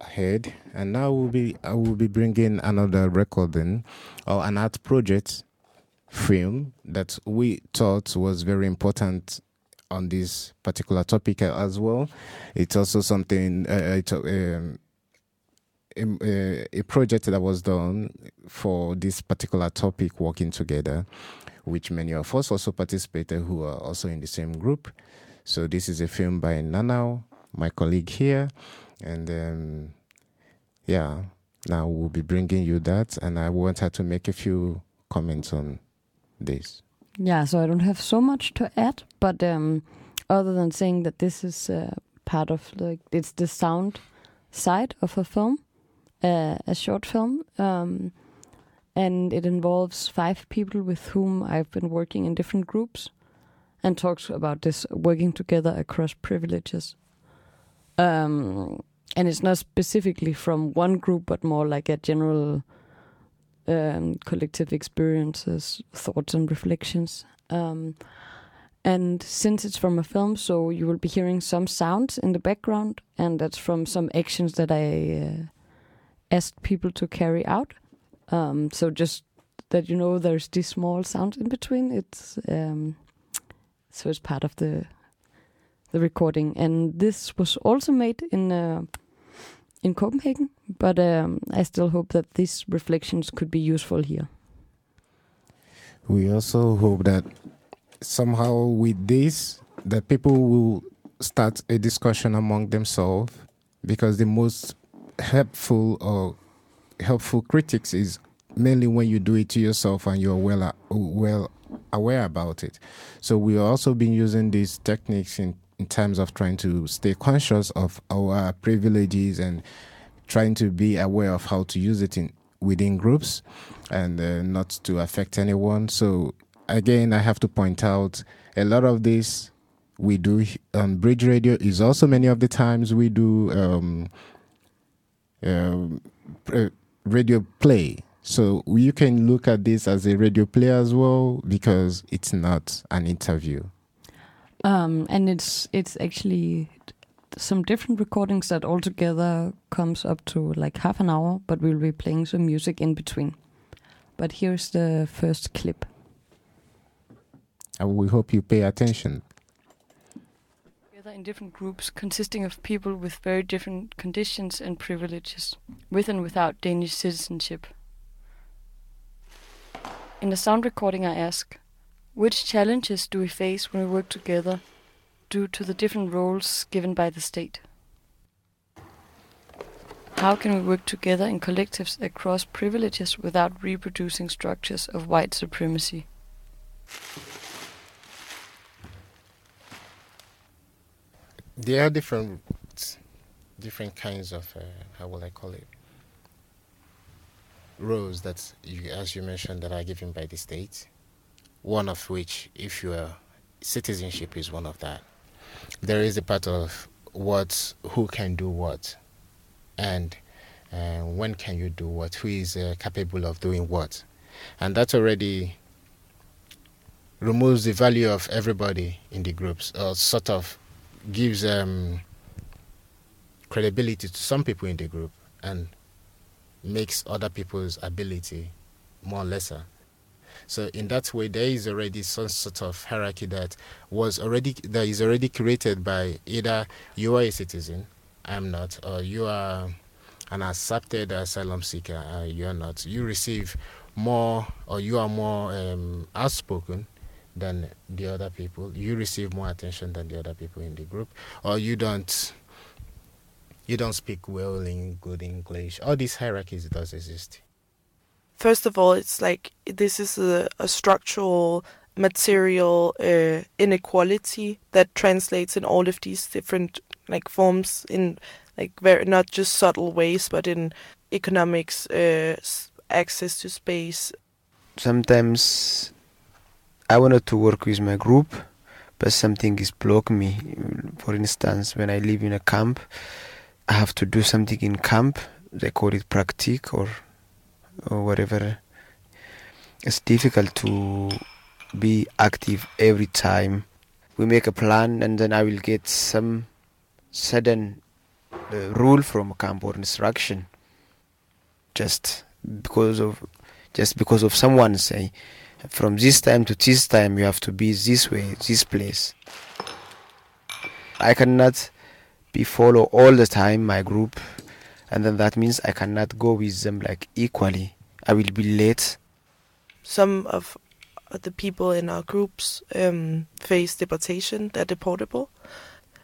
ahead. And now we'll be I will be bringing another recording or an art project film that we thought was very important on this particular topic as well. It's also something, uh, it's, um, um, uh, a project that was done for this particular topic, working together, which many of us also participated who are also in the same group. So this is a film by Nanao, my colleague here, and um, yeah, now we'll be bringing you that, and I want her to make a few comments on this. Yeah, so I don't have so much to add, but um, other than saying that this is uh, part of like it's the sound side of a film, uh, a short film, um, and it involves five people with whom I've been working in different groups, and talks about this working together across privileges. Um, and it's not specifically from one group, but more like a general um, collective experiences, thoughts, and reflections. Um, and since it's from a film, so you will be hearing some sounds in the background, and that's from some actions that I uh, asked people to carry out. Um, so just that you know, there's these small sounds in between. It's um, so it's part of the the recording, and this was also made in. Uh, in Copenhagen, but um, I still hope that these reflections could be useful here. We also hope that somehow with this, that people will start a discussion among themselves, because the most helpful or helpful critics is mainly when you do it to yourself and you're well well aware about it. So we've also been using these techniques in in terms of trying to stay conscious of our privileges and trying to be aware of how to use it in within groups and uh, not to affect anyone. So again, I have to point out a lot of this we do on Bridge Radio is also many of the times we do um, pr- radio play. So you can look at this as a radio play as well because it's not an interview. Um, and it's it's actually some different recordings that altogether comes up to like half an hour, but we'll be playing some music in between. But here's the first clip. And we hope you pay attention. Together in different groups consisting of people with very different conditions and privileges, with and without Danish citizenship. In the sound recording, I ask, which challenges do we face when we work together due to the different roles given by the state? How can we work together in collectives across privileges without reproducing structures of white supremacy? There are different different kinds of uh, how will I call it roles that you, as you mentioned that are given by the state. One of which, if you are citizenship, is one of that. There is a part of what who can do what, and uh, when can you do what? Who is uh, capable of doing what? And that already removes the value of everybody in the groups, or sort of gives um, credibility to some people in the group and makes other people's ability more lesser. So in that way, there is already some sort of hierarchy that was already that is already created by either you are a citizen, I'm not, or you are an accepted asylum seeker, uh, you are not. You receive more, or you are more um, outspoken than the other people. You receive more attention than the other people in the group, or you don't. You don't speak well in good English. All these hierarchies does exist. First of all, it's like this is a, a structural material uh, inequality that translates in all of these different like forms in like very not just subtle ways, but in economics, uh, access to space. sometimes I wanted to work with my group, but something is blocking me. For instance, when I live in a camp, I have to do something in camp. They call it practice or or whatever. It's difficult to be active every time. We make a plan, and then I will get some sudden uh, rule from camp or instruction, just because of just because of someone say From this time to this time, you have to be this way, this place. I cannot be follow all the time my group, and then that means I cannot go with them like equally. I will be late. Some of the people in our groups um, face deportation; they're deportable,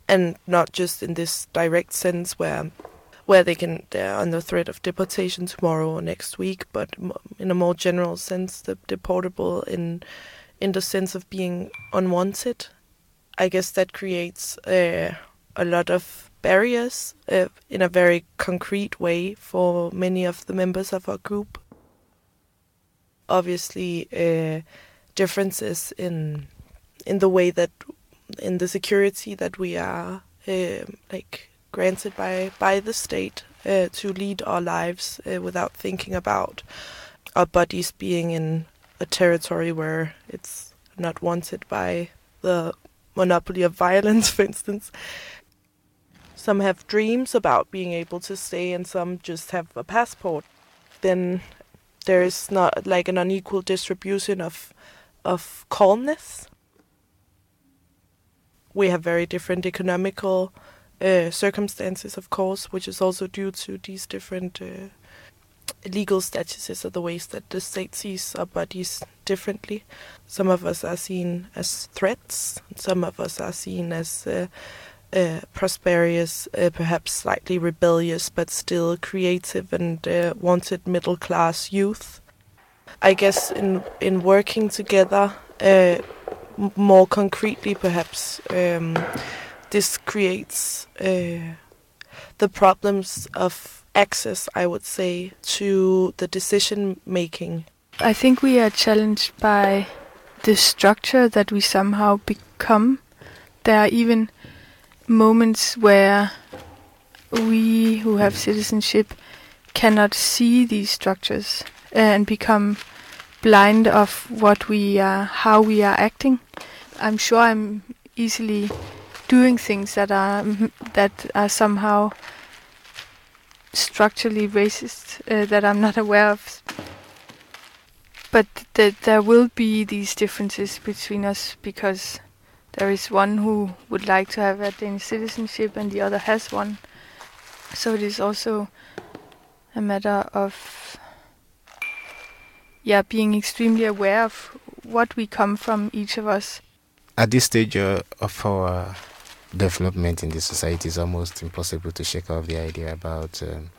and not just in this direct sense where where they can they're under threat of deportation tomorrow or next week, but in a more general sense, the deportable in in the sense of being unwanted. I guess that creates uh, a lot of barriers uh, in a very concrete way for many of the members of our group. Obviously, uh, differences in in the way that in the security that we are um like granted by by the state uh, to lead our lives uh, without thinking about our bodies being in a territory where it's not wanted by the monopoly of violence, *laughs* for instance. Some have dreams about being able to stay, and some just have a passport. Then there is not like an unequal distribution of of calmness. We have very different economical uh, circumstances, of course, which is also due to these different uh, legal statuses or the ways that the state sees our bodies differently. Some of us are seen as threats, some of us are seen as uh, uh, prosperous, uh, perhaps slightly rebellious, but still creative and uh, wanted middle class youth. I guess in in working together, uh, more concretely, perhaps um, this creates uh, the problems of access. I would say to the decision making. I think we are challenged by the structure that we somehow become. There are even moments where we who have citizenship cannot see these structures and become blind of what we are, how we are acting. I'm sure I'm easily doing things that are that are somehow structurally racist uh, that I'm not *laughs* aware of. But th- there will be these differences between us because there is one who would like to have a Danish citizenship and the other has one. So it is also a matter of yeah being extremely aware of what we come from each of us. At this stage uh, of our development in the society, it's almost impossible to shake off the idea about um,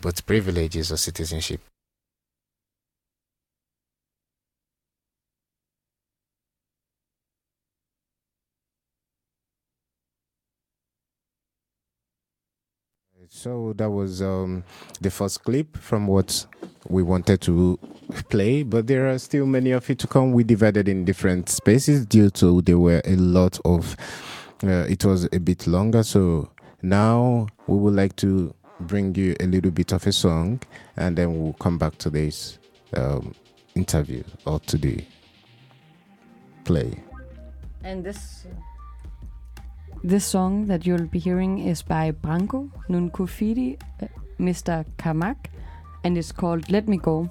both privileges or citizenship. So that was um, the first clip from what we wanted to play, but there are still many of it to come. We divided in different spaces due to there were a lot of. Uh, it was a bit longer, so now we would like to bring you a little bit of a song, and then we'll come back to this um, interview or to the play. And this this song that you'll be hearing is by Branko Nunkufidi, uh, Mr. Kamak, and it's called "Let Me Go."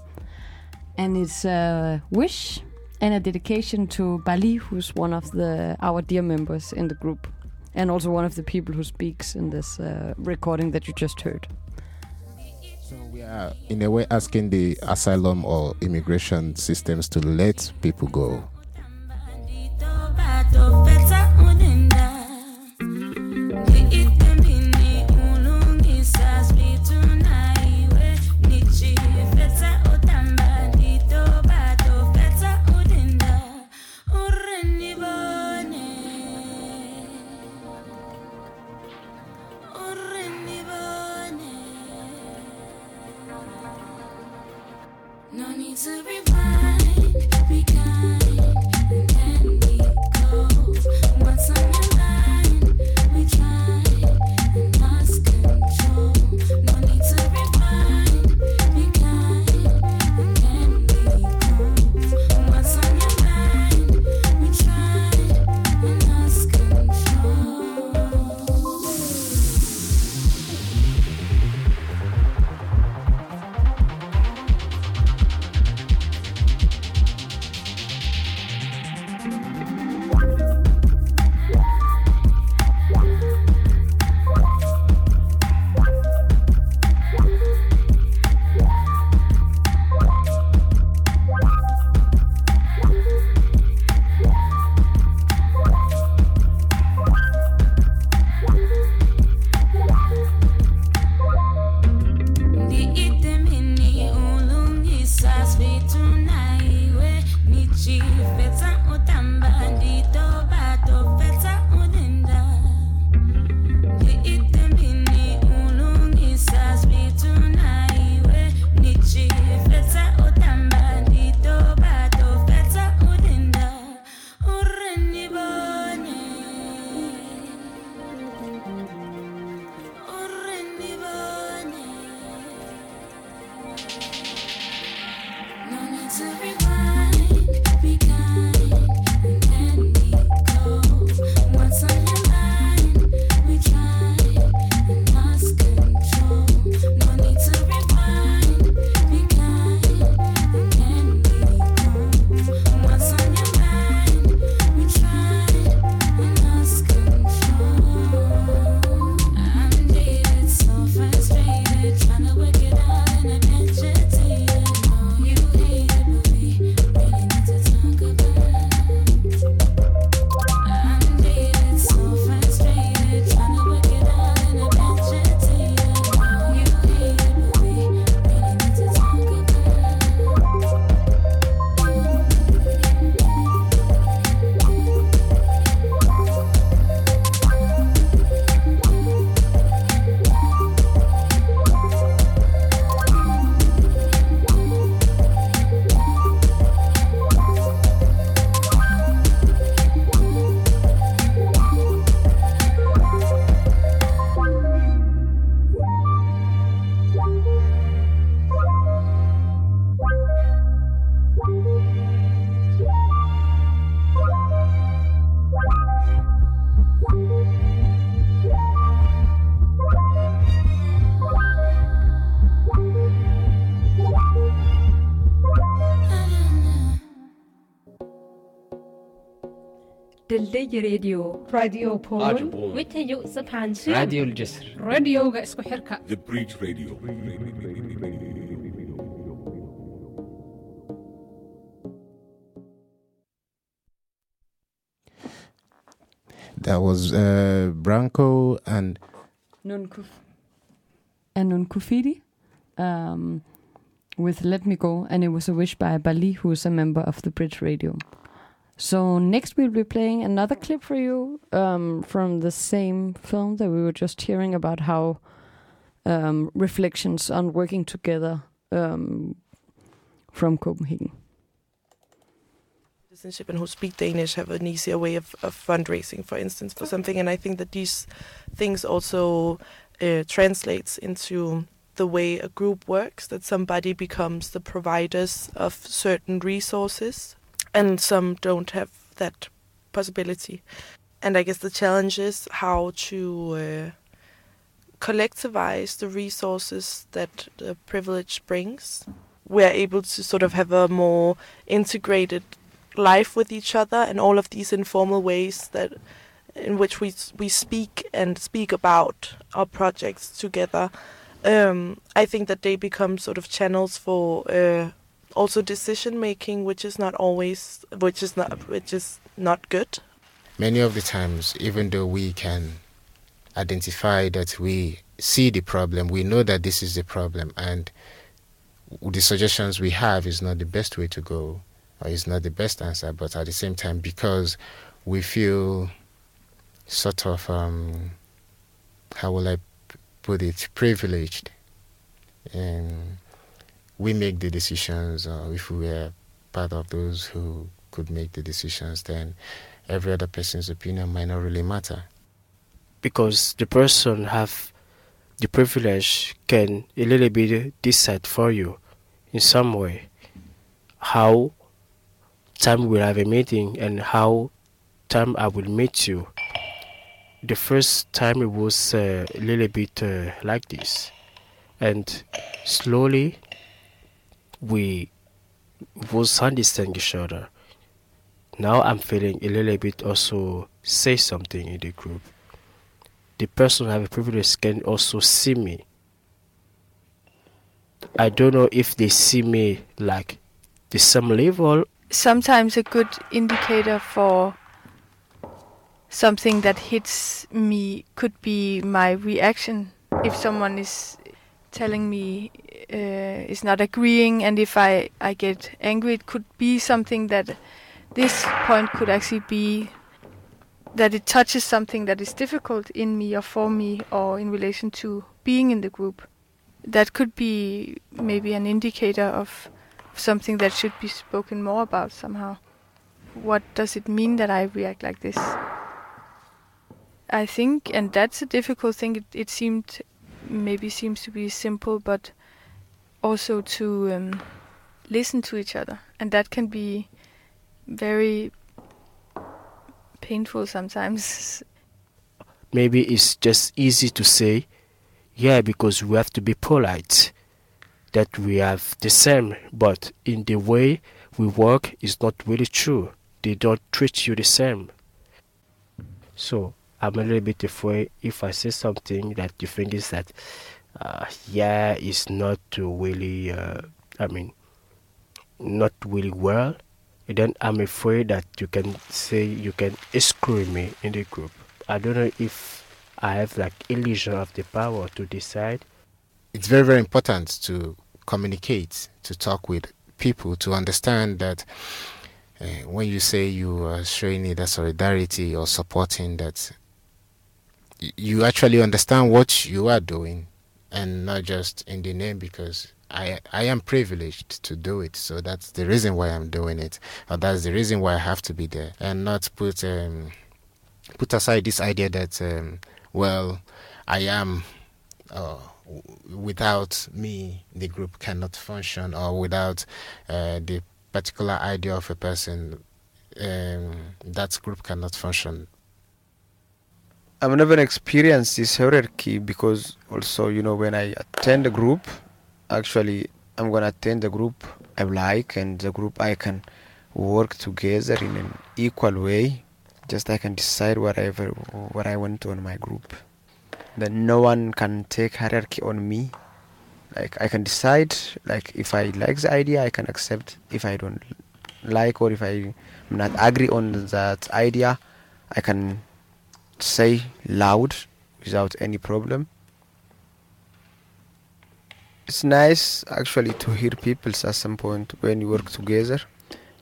And it's a wish and a dedication to Bali, who's one of the our dear members in the group, and also one of the people who speaks in this uh, recording that you just heard. So we are, in a way, asking the asylum or immigration systems to let people go. دلدي راديو راديو بول راديو بول. ويتيو سبحانشي راديو الجسر راديوغا اسكو حركة The Bridge Radio. That was uh, Branco and Nunkuf and Nunkufidi um, with Let Me Go, and it was a wish by Bali, who is a member of the Bridge Radio. So next we'll be playing another clip for you um, from the same film that we were just hearing about how um, reflections on working together um, from Copenhagen. citizenship and who speak Danish have an easier way of, of fundraising, for instance, for something. And I think that these things also uh, translates into the way a group works. That somebody becomes the providers of certain resources, and some don't have that possibility. And I guess the challenge is how to uh, collectivize the resources that the privilege brings. We're able to sort of have a more integrated life with each other and all of these informal ways that in which we we speak and speak about our projects together um, I think that they become sort of channels for uh, also decision making which is not always which is not which is not good many of the times, even though we can identify that we see the problem, we know that this is the problem, and the suggestions we have is not the best way to go, or is not the best answer. But at the same time, because we feel sort of, um, how will I put it, privileged, and we make the decisions, if we were part of those who could make the decisions, then every other person's opinion might not really matter. because the person have the privilege can a little bit decide for you in some way how time we'll have a meeting and how time I will meet you. The first time it was uh, a little bit uh, like this, and slowly we was understand each other. Now I'm feeling a little bit also say something in the group. The person have a privilege can also see me. I don't know if they see me like the same level. Sometimes a good indicator for something that hits me could be my reaction. If someone is telling me uh, is not agreeing, and if I, I get angry, it could be something that this point could actually be that it touches something that is difficult in me or for me or in relation to being in the group. That could be maybe an indicator of something that should be spoken more about somehow. What does it mean that I react like this? I think, and that's a difficult thing. It, it seemed, maybe seems to be simple, but also to um, listen to each other, and that can be very painful sometimes. *laughs* maybe it's just easy to say, yeah, because we have to be polite, that we have the same, but in the way we work is not really true. They don't treat you the same. So I'm a little bit afraid if I say something that you think is that, uh, yeah, it's not really, uh, I mean, not really well. And Then I'm afraid that you can say you can exclude me in the group. I don't know if I have like illusion of the power to decide. It's very, very important to communicate, to talk with people, to understand that uh, when you say you are showing either solidarity or supporting, that you actually understand what you are doing and not just in the name because I I am privileged to do it, so that's the reason why I'm doing it, or that's the reason why I have to be there, and not put um, put aside this idea that um, well I am uh, without me the group cannot function, or without uh, the particular idea of a person um, that group cannot function. I've never experienced this hierarchy because also, you know, when I attend a group, actually, I'm gonna attend the group I like and the group I can work together in an equal way. Just I can decide whatever what I want on my group. Then no one can take hierarchy on me. Like I can decide, like if I like the idea, I can accept. If I don't like or if I am not agree on that idea, I can say loud without any problem. It's nice actually to hear people at some point when you work together,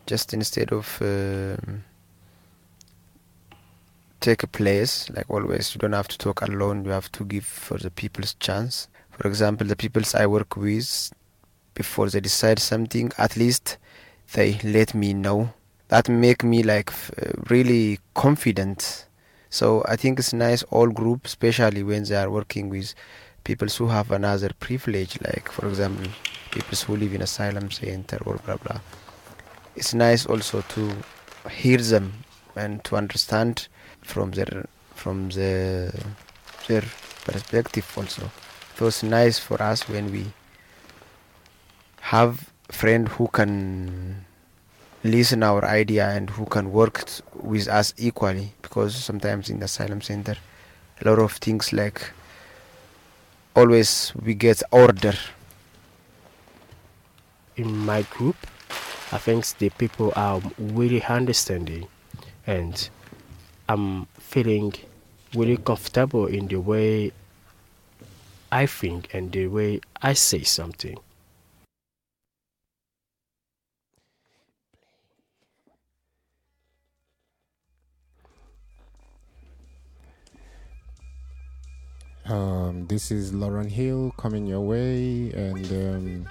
just instead of um take a place like always. You don't have to talk alone. You have to give for the people's chance. For example, the peoples I work with, before they decide something, at least they let me know. That make me like really confident. So I think it's nice all group, especially when they are working with people who have another privilege, like for example, people who live in asylum center or blah blah. It's nice also to hear them and to understand from their from the their perspective also. So it's nice for us when we have friend who can listen our idea and who can work t- with us equally because sometimes in the asylum center a lot of things like always we get order in my group, I think the people are really understanding, and I'm feeling really comfortable in the way I think and the way I say something. Um, this is Lauryn Hill coming your way, and um,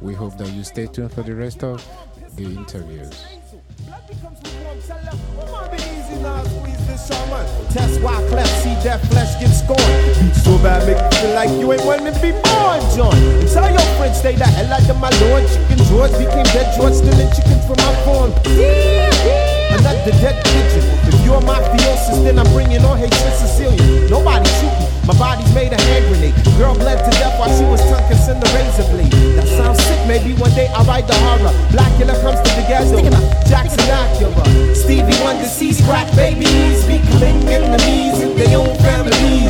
we hope that you stay tuned for the rest of the interviews. Test why cleft, see that flesh get scorned. Beat so bad, make you feel like you ain't wanting to be born, John. Tell your friends, stay the hell out of my lord. Chicken George became dead George, stealing chickens from my farm. Another dead pigeon. If you're my mafiosis, then I'm bringing on hatred Sicilian. Nobody shoot me. My body's made a hand grenade. Girl bled to death while she was tongue kissing the razor blade. That sounds sick. Maybe one day I'll write the horror. Blackula comes to the ghetto. Jackson Acura. Stevie Wonder sees crack babies. Becoming enemies in their own families.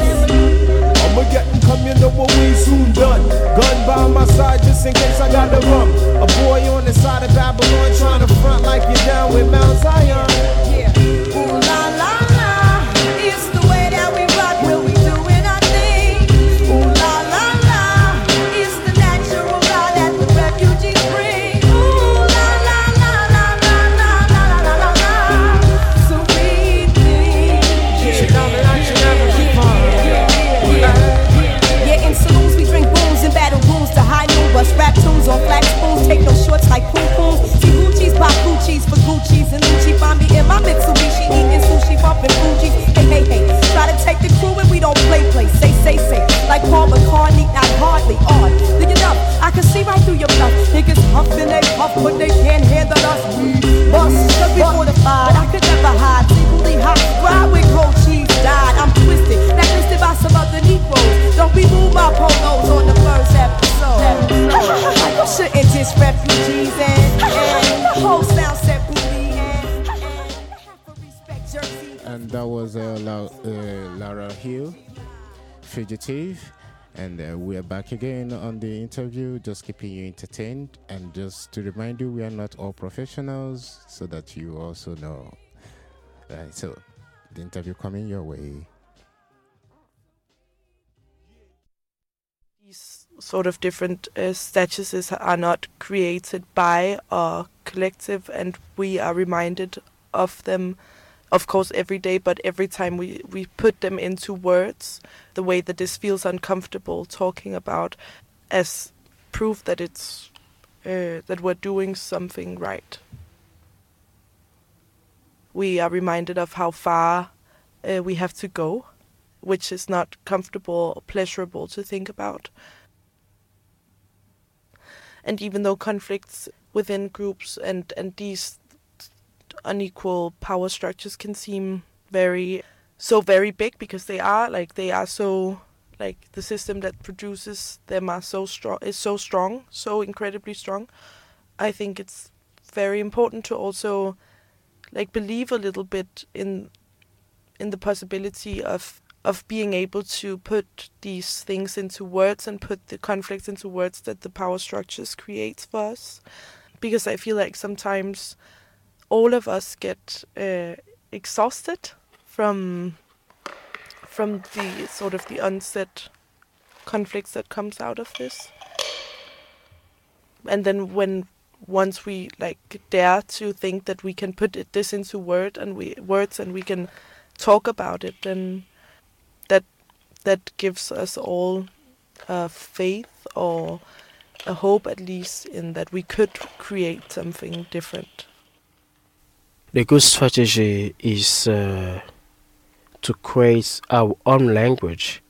I'ma come, you know what we soon done. Gun by my side just in case I got the rum. A boy on the side of Babylon trying to front like you're down with Mount Zion. Yeah. Ooh la la, and Lucci. Find me in my Mitsubishi, eating sushi, bumping Fuji. Hey hey, hey, try to take the crew and we don't play, play. Say, say, say. Like Paul McCartney, not hardly on. Look it up, I can see right through your bluff. Niggas huff they puff, but they can't handle us. We must be fortified. I could never hide. Fugitive. And uh, we are back again on the interview, just keeping you entertained. And just to remind you, we are not all professionals, so that you also know. Right, so the interview coming your way. these sort of different uh, statuses are not created by our collective, and we are reminded of them, of course, every day. But every time we we put them into words, the way that this feels uncomfortable talking about, as proof that it's uh, that we're doing something right. We are reminded of how far uh, we have to go which is not comfortable or pleasurable to think about. And even though conflicts within groups and, and these unequal power structures can seem very so very big because they are like they are so like the system that produces them are so strong is so strong so incredibly strong. I think it's very important to also like believe a little bit in in the possibility of of being able to put these things into words and put the conflicts into words that the power structures create for us. Because i feel like sometimes all of us get uh, exhausted from from the sort of the unsaid conflicts that comes out of this. And then when once we like dare to think that we can put it, this into word and we words and we can talk about it then that that gives us all a faith or a hope at least in that we could create something different The good strategy is uh, to create our own language.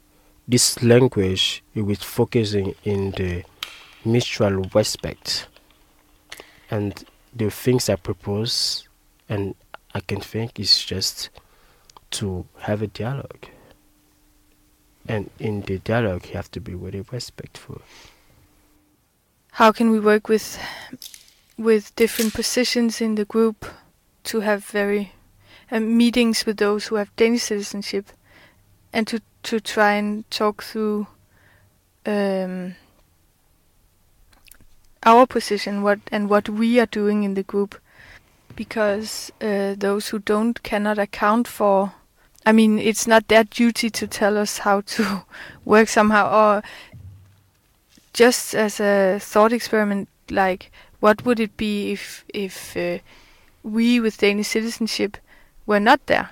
This language is focusing in the mutual respect and the things I propose and I can think is just to have a dialogue. And in the dialogue you have to be very respectful. How can we work with with different positions in the group to have very uh, meetings with those who have Danish citizenship, and to to try and talk through um, our position, what and what we are doing in the group, because uh, those who don't cannot account for. I mean, it's not their duty to tell us how to *laughs* work somehow, or just as a thought experiment, like what would it be if if uh, we with Danish citizenship were not there?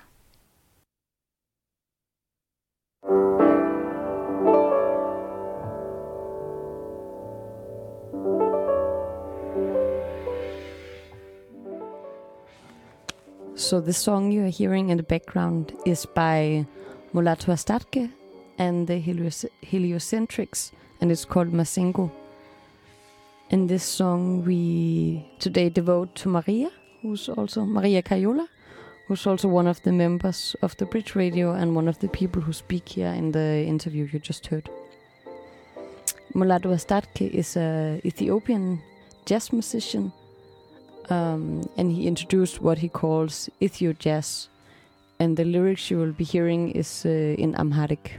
So the song you are hearing in the background is by Mulatu Astatke and the Heliocentrics, and it's called Masenqo. And this song we today devote to Maria, who's also Maria Cayola, who's also one of the members of the Bridge Radio and one of the people who speak here in the interview you just heard. Mulatu Astatke is an Ethiopian jazz musician um, and he introduced what he calls Ethio jazz. And the lyrics you will be hearing is uh, in Amharic.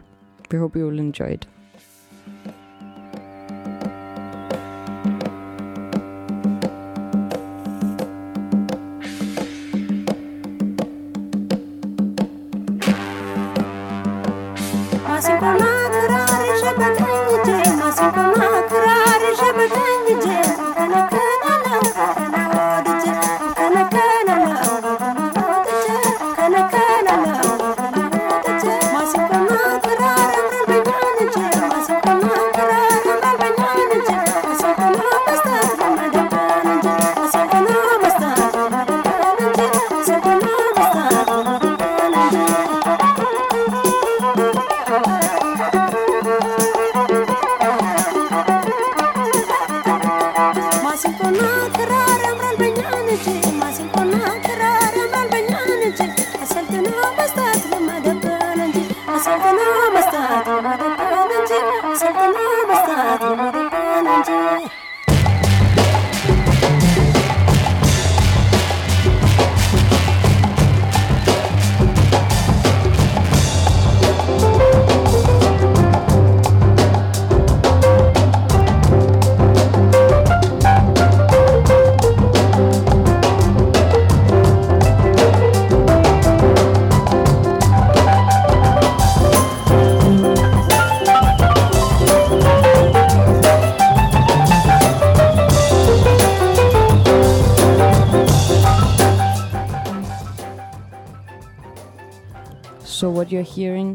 We hope you will enjoy it.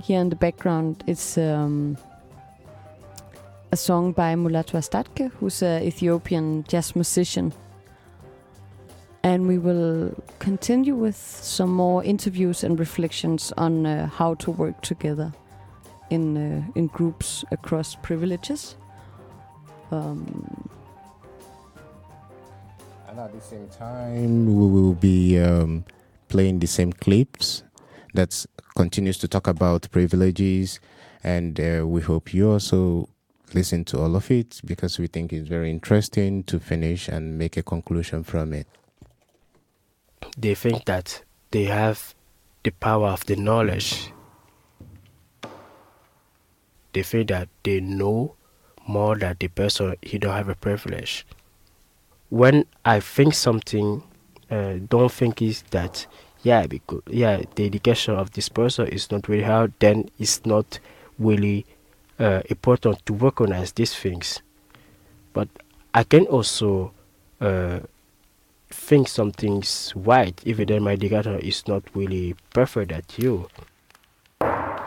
Here in the background is um, a song by Mulatu Astatke, who's an Ethiopian jazz musician. And we will continue with some more interviews and reflections on uh, how to work together in uh, in groups across privileges. Um, And at the same time, we will be um, playing the same clips that continues to talk about privileges, and uh, we hope you also listen to all of it because we think it's very interesting to finish and make a conclusion from it. They think that they have the power of the knowledge. They think that they know more than the person he don't have a privilege. When I think something, uh, don't think is that yeah because yeah the education of this person is not really hard. Then it's not really uh, important to recognize these things. But I can also uh, think something's right even then my education is not really perfect at you.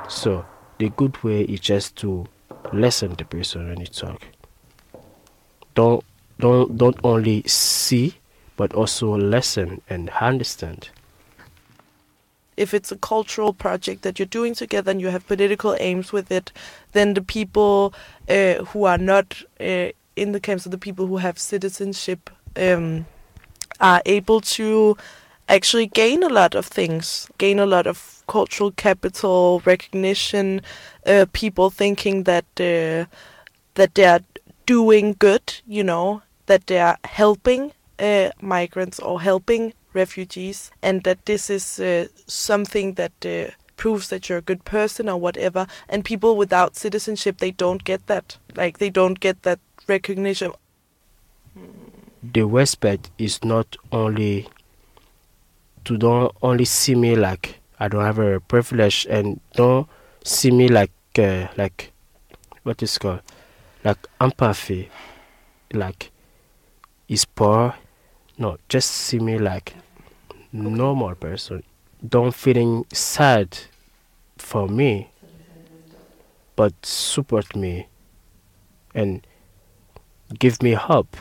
So the good way is just to listen the person when you talk. Don't don't don't only see but also listen and understand. If it's a cultural project that you're doing together and you have political aims with it, then the people uh, who are not uh, in the camps, or the people who have citizenship, um, are able to actually gain a lot of things, gain a lot of cultural capital, recognition, uh, people thinking that that they are doing good, you know, that they are helping migrants or helping refugees, and that this is uh, something that uh, proves that you're a good person or whatever. And people without citizenship, they don't get that. Like they don't get that recognition. the respect is not only to don't only see me like I don't have a privilege and don't see me like uh, like what is called like empathy like is poor no just see me like normal person don't feeling sad for me but support me and give me hope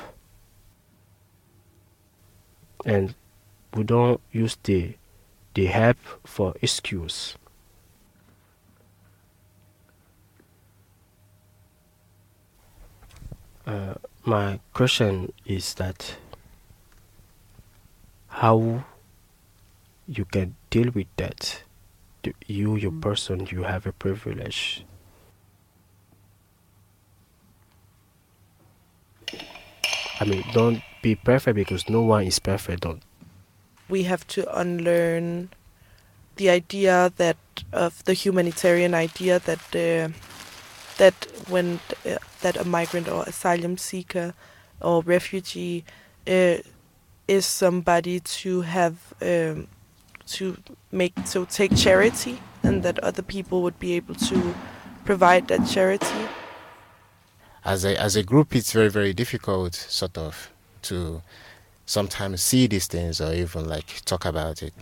and we don't use the the help for excuse. Uh, my question is that how you can deal with that. You, your person, you have a privilege. I mean, don't be perfect because no one is perfect. Don't we have to unlearn the idea that of the humanitarian idea that uh, that when uh, that a migrant or asylum seeker or refugee uh, is somebody to have um, to make to take charity and that other people would be able to provide that charity? As a as a group it's very very difficult sort of to sometimes see these things or even like talk about it.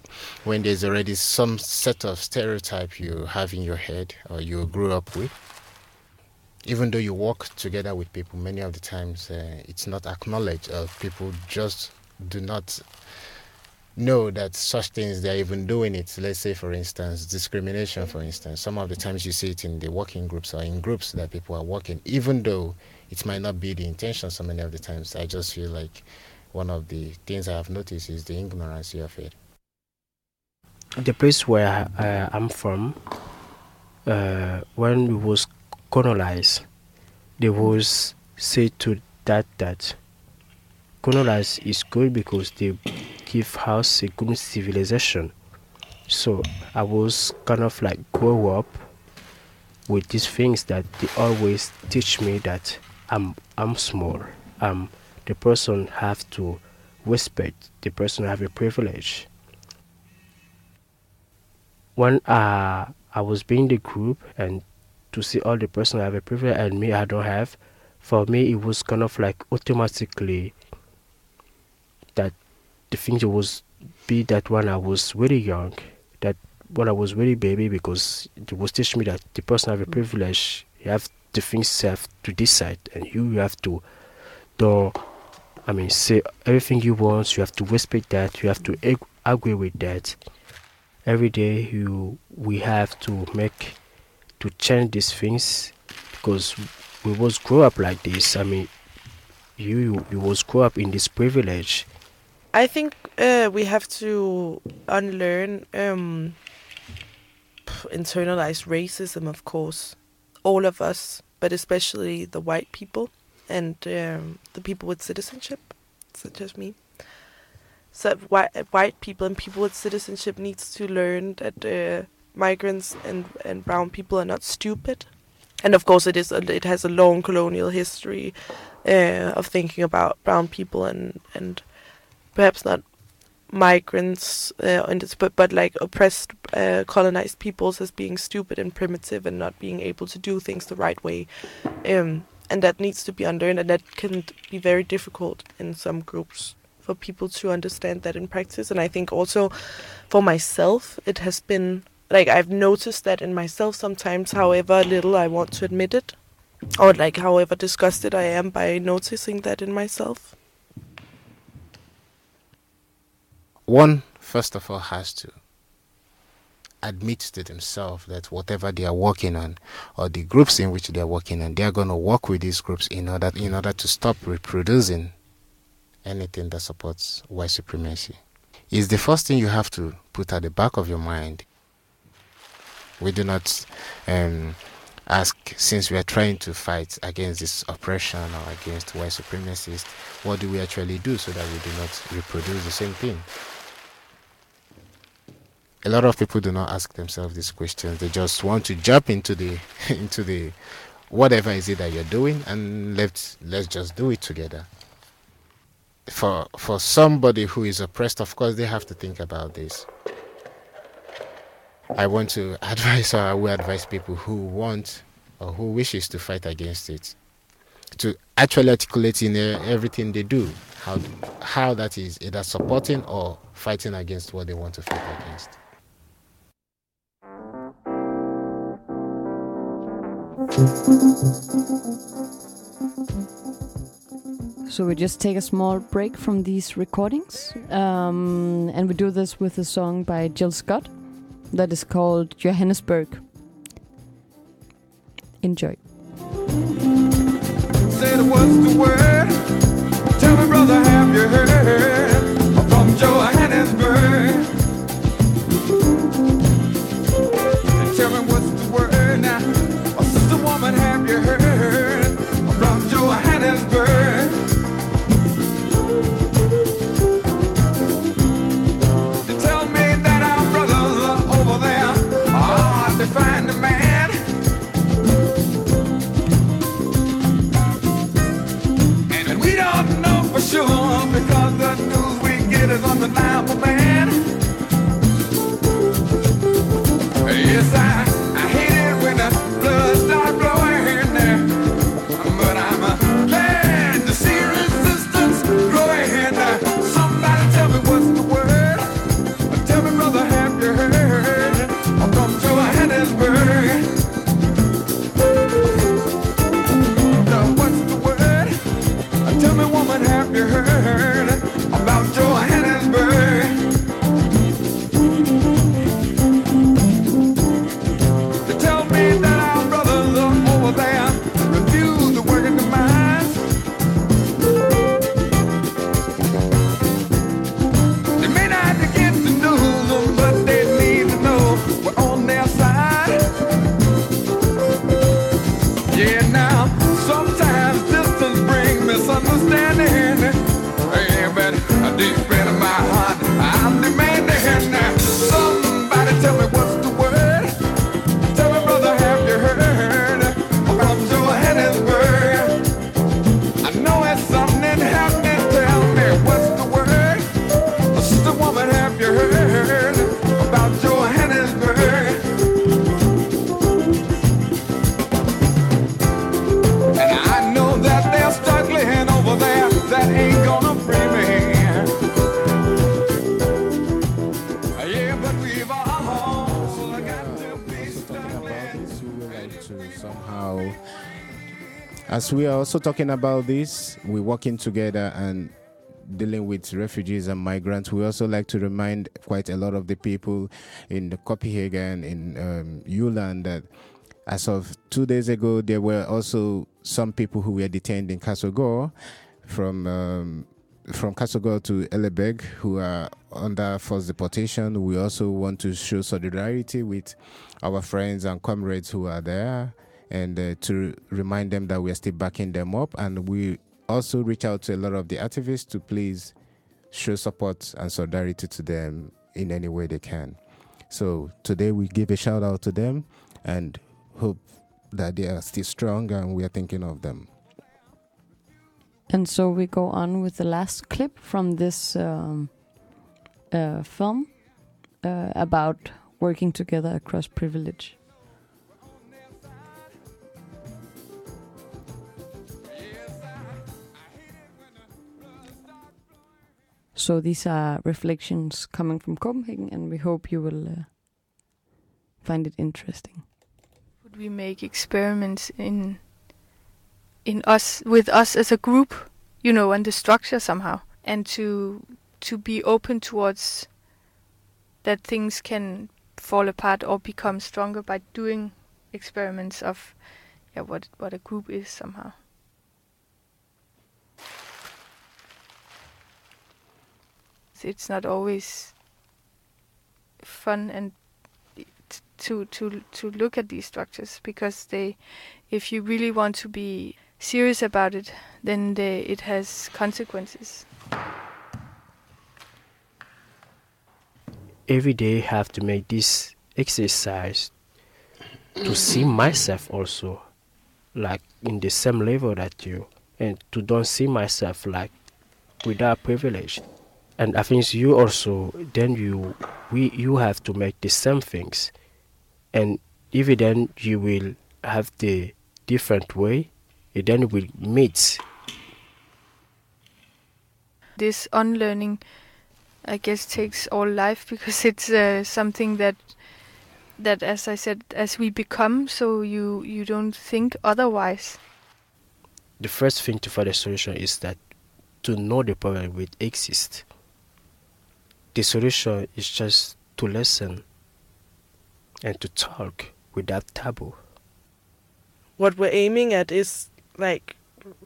When there's already some set of stereotype you have in your head or you grew up with even though you work together with people many of the times uh, it's not acknowledged or people just do not know that such things they're even doing it let's say for instance discrimination for instance some of the times you see it in the working groups or in groups that people are working even though it might not be the intention so many of the times. I just feel like one of the things I have noticed is the ignorance of it. the place where uh, I'm from, uh, when we was colonized, they was say to that that colonize is good because they give us a good civilization. So I was kind of like grow up with these things that they always teach me that I'm I'm small. Um, the person have to respect. The person have a privilege when uh, I was being the group and to see all the person have a privilege and me I don't have, for me it was kind of like automatically the thing was be that when I was really young, that when I was really baby because it was teach me that the person have a privilege, you have the things you have to decide and you, you have to do I mean say everything you want, you have to respect that, you have to ag- agree with that. Every day you we have to make to change these things because we was grow up like this. I mean you you, you was grow up in this privilege I think uh, we have to unlearn um, internalized racism, of course. All of us, but especially the white people and um, the people with citizenship, such as me. So white, white people and people with citizenship needs to learn that uh, migrants and, and brown people are not stupid. And of course, it is. A, it has a long colonial history uh, of thinking about brown people and and perhaps not migrants uh, and but but like oppressed uh, colonized peoples as being stupid and primitive and not being able to do things the right way. Um, and that needs to be unlearned and that can be very difficult in some groups for people to understand that in practice. And i think also for myself it has been like i've noticed that in myself sometimes however little i want to admit it or like however disgusted i am by noticing that in myself one first of all has to admit to themselves that whatever they are working on or the groups in which they are working on they are going to work with these groups in order in order to stop reproducing anything that supports white supremacy. Is the first thing you have to put at the back of your mind. We do not um, ask since we are trying to fight against this oppression or against white supremacists what do we actually do so that we do not reproduce the same thing a lot of people do not ask themselves these questions. They just want to jump into the *laughs* into the whatever is it that you're doing and let's let's just do it together. For for somebody who is oppressed of course they have to think about this. I want to *laughs* advise or i will advise people who want or who wishes to fight against it to actually articulate in everything they do how how that is either supporting or fighting against what they want to fight against So we just take a small break from these recordings, um, and we do this with a song by Gil Scott that is called Johannesburg. Enjoy. Said what's the word? Tell me, brother, have you heard we are also talking about this, we're working together and dealing with refugees and migrants. We also like to remind quite a lot of the people in Copenhagen, in um, that as of two days ago, there were also some people who were detained in Kærshovedgård from um, from Kærshovedgård to Ellebæk who are under forced deportation. We also want to show solidarity with our friends and comrades who are there and uh, to remind them that we are still backing them up. And we also reach out to a lot of the activists to please show support and solidarity to them in any way they can. So today we give a shout out to them and hope that they are still strong and we are thinking of them. And so we go on with the last clip from this um, uh, film uh, about working together across privilege. So these are reflections coming from Copenhagen, and we hope you will uh, find it interesting. Would we make experiments in in us with us as a group, you know, and the structure somehow, and to to be open towards that things can fall apart or become stronger by doing experiments of yeah what what a group is somehow. It's not always fun and to to to look at these structures because they if you really want to be serious about it then they, it has consequences. Every day have to make this exercise to see myself also like in the same level that you and to don't see myself like without privilege and i think you also then you we you have to make the same things. And even then you will have the different way it then will meet. This unlearning i guess takes all life *laughs* because it's uh, something that that as i said as we become so you you don't think otherwise. The first thing to find a solution is that to know the problem will exist. The solution is just to listen and to talk without taboo. what we're aiming at is like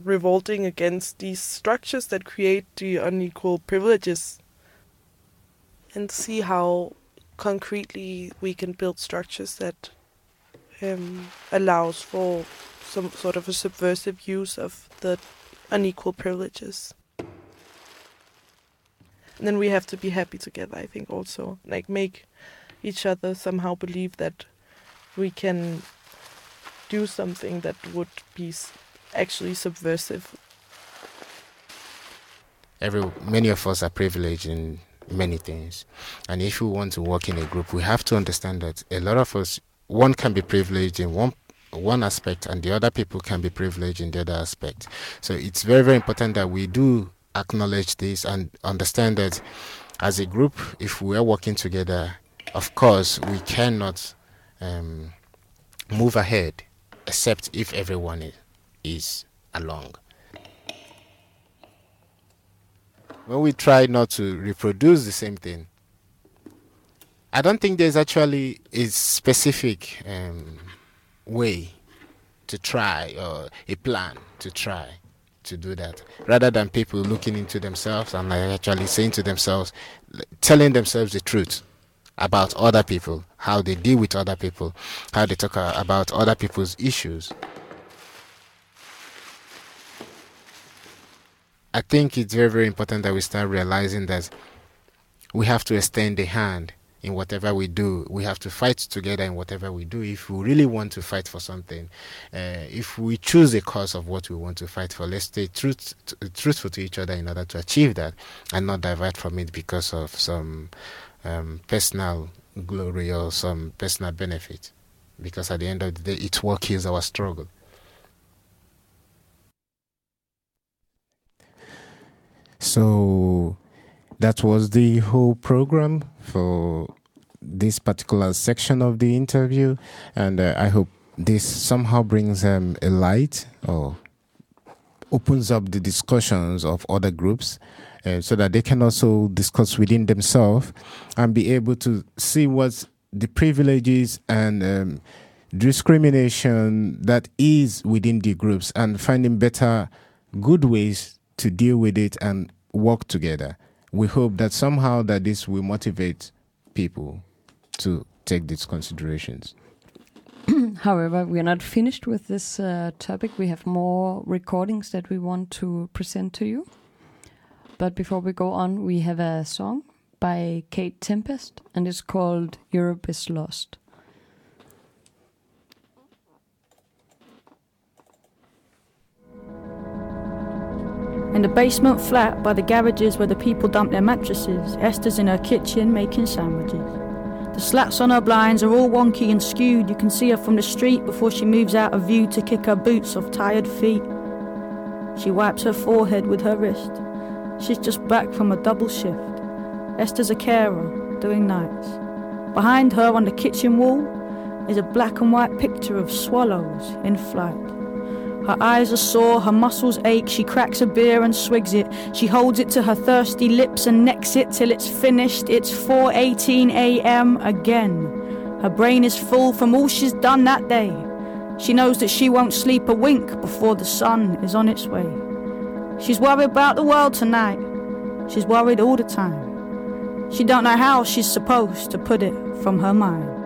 revolting against these structures that create the unequal privileges and see how concretely we can build structures that um, allows for some sort of a subversive use of the unequal privileges. And then we have to be happy together, I think, also. Like, make each other somehow believe that we can do something that would be actually subversive. every many of us are privileged in many things and if we want to work in a group we have to understand that a lot of us one can be privileged in one one aspect and the other people can be privileged in the other aspect so it's very very important that we do acknowledge this and understand that as a group if we are working together of course we cannot um, move ahead except if everyone is, is along. When we try not to reproduce the same thing, I don't think there's actually a specific um, way to try or a plan to try to do that. Rather than people looking into themselves and actually saying to themselves telling themselves the truth about other people how they deal with other people how they talk about other people's issues. I think it's very, very important that we start realizing that we have to extend a hand in whatever we do. We have to fight together in whatever we do. If we really want to fight for something, uh, if we choose a cause of what we want to fight for, let's stay truth, t- truthful to each other in order to achieve that and not divert from it because of some um, personal glory or some personal benefit. Because at the end of the day, it's what kills our struggle. So that was the whole program for this particular section of the interview, and uh, I hope this somehow brings um, a light or opens up the discussions of other groups uh, so that they can also discuss within themselves and be able to see what the privileges and um, discrimination that is within the groups and finding better good ways to deal with it and work together we hope that somehow that this will motivate people to take these considerations *clears throat* However, we are not finished with this uh, topic. We have more recordings that we want to present to you. But before we go on, we have a song by Kate Tempest, and it's called Europe is Lost. In the basement flat by the garages where the people dump their mattresses, Esther's in her kitchen making sandwiches. The slats on her blinds are all wonky and skewed. You can see her from the street before she moves out of view to kick her boots off tired feet. She wipes her forehead with her wrist. She's just back from a double shift. Esther's a carer, doing nights. Behind her on the kitchen wall is a black and white picture of swallows in flight. Her eyes are sore, her muscles ache. She cracks a beer and swigs it. She holds it to her thirsty lips and necks it till it's finished. It's 4:18 a.m. again. Her brain is full from all she's done that day. She knows that she won't sleep a wink before the sun is on its way. She's worried about the world tonight. She's worried all the time. She don't know how she's supposed to put it from her mind.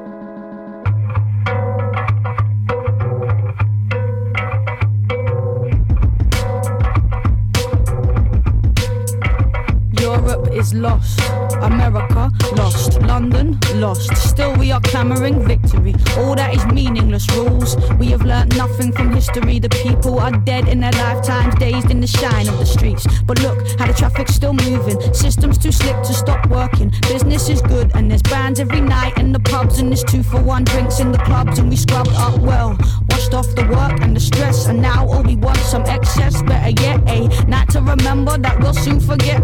Is lost. America lost. London lost. Still we are clamoring victory. All that is meaningless rules. We have learnt nothing from history. The people are dead in their lifetimes, dazed in the shine of the streets. But look how the traffic's still moving. Systems too slick to stop working. Business is good and there's bands every night in the pubs and there's two for one drinks in the clubs and we scrubbed up well. Off the work and the stress and now all we want some excess. Better yet, eh, a night to remember that we'll soon forget.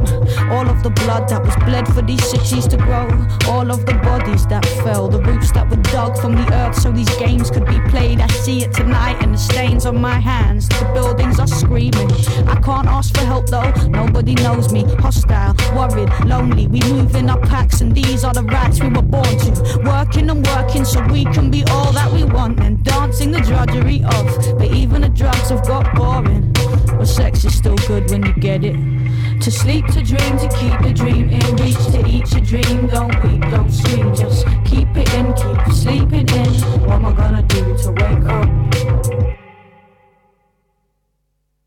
All of the blood that was bled for these cities to grow. All of the bodies that fell, the roots that were dug from the earth so these games could be played. I see it tonight and the stains on my hands. The buildings are screaming. I can't ask for help though, nobody knows me. Hostile, worried, lonely. We move in our packs and these are the rights we were born to. Working and working so we can be all that we want and dancing the But even the drugs have got boring. But sex is still good when you get it. To sleep, to dream, to keep the dream in reach, to eat your dream. Don't weep, don't scream, just keep it in, keep sleeping in. What am I gonna do to wake up?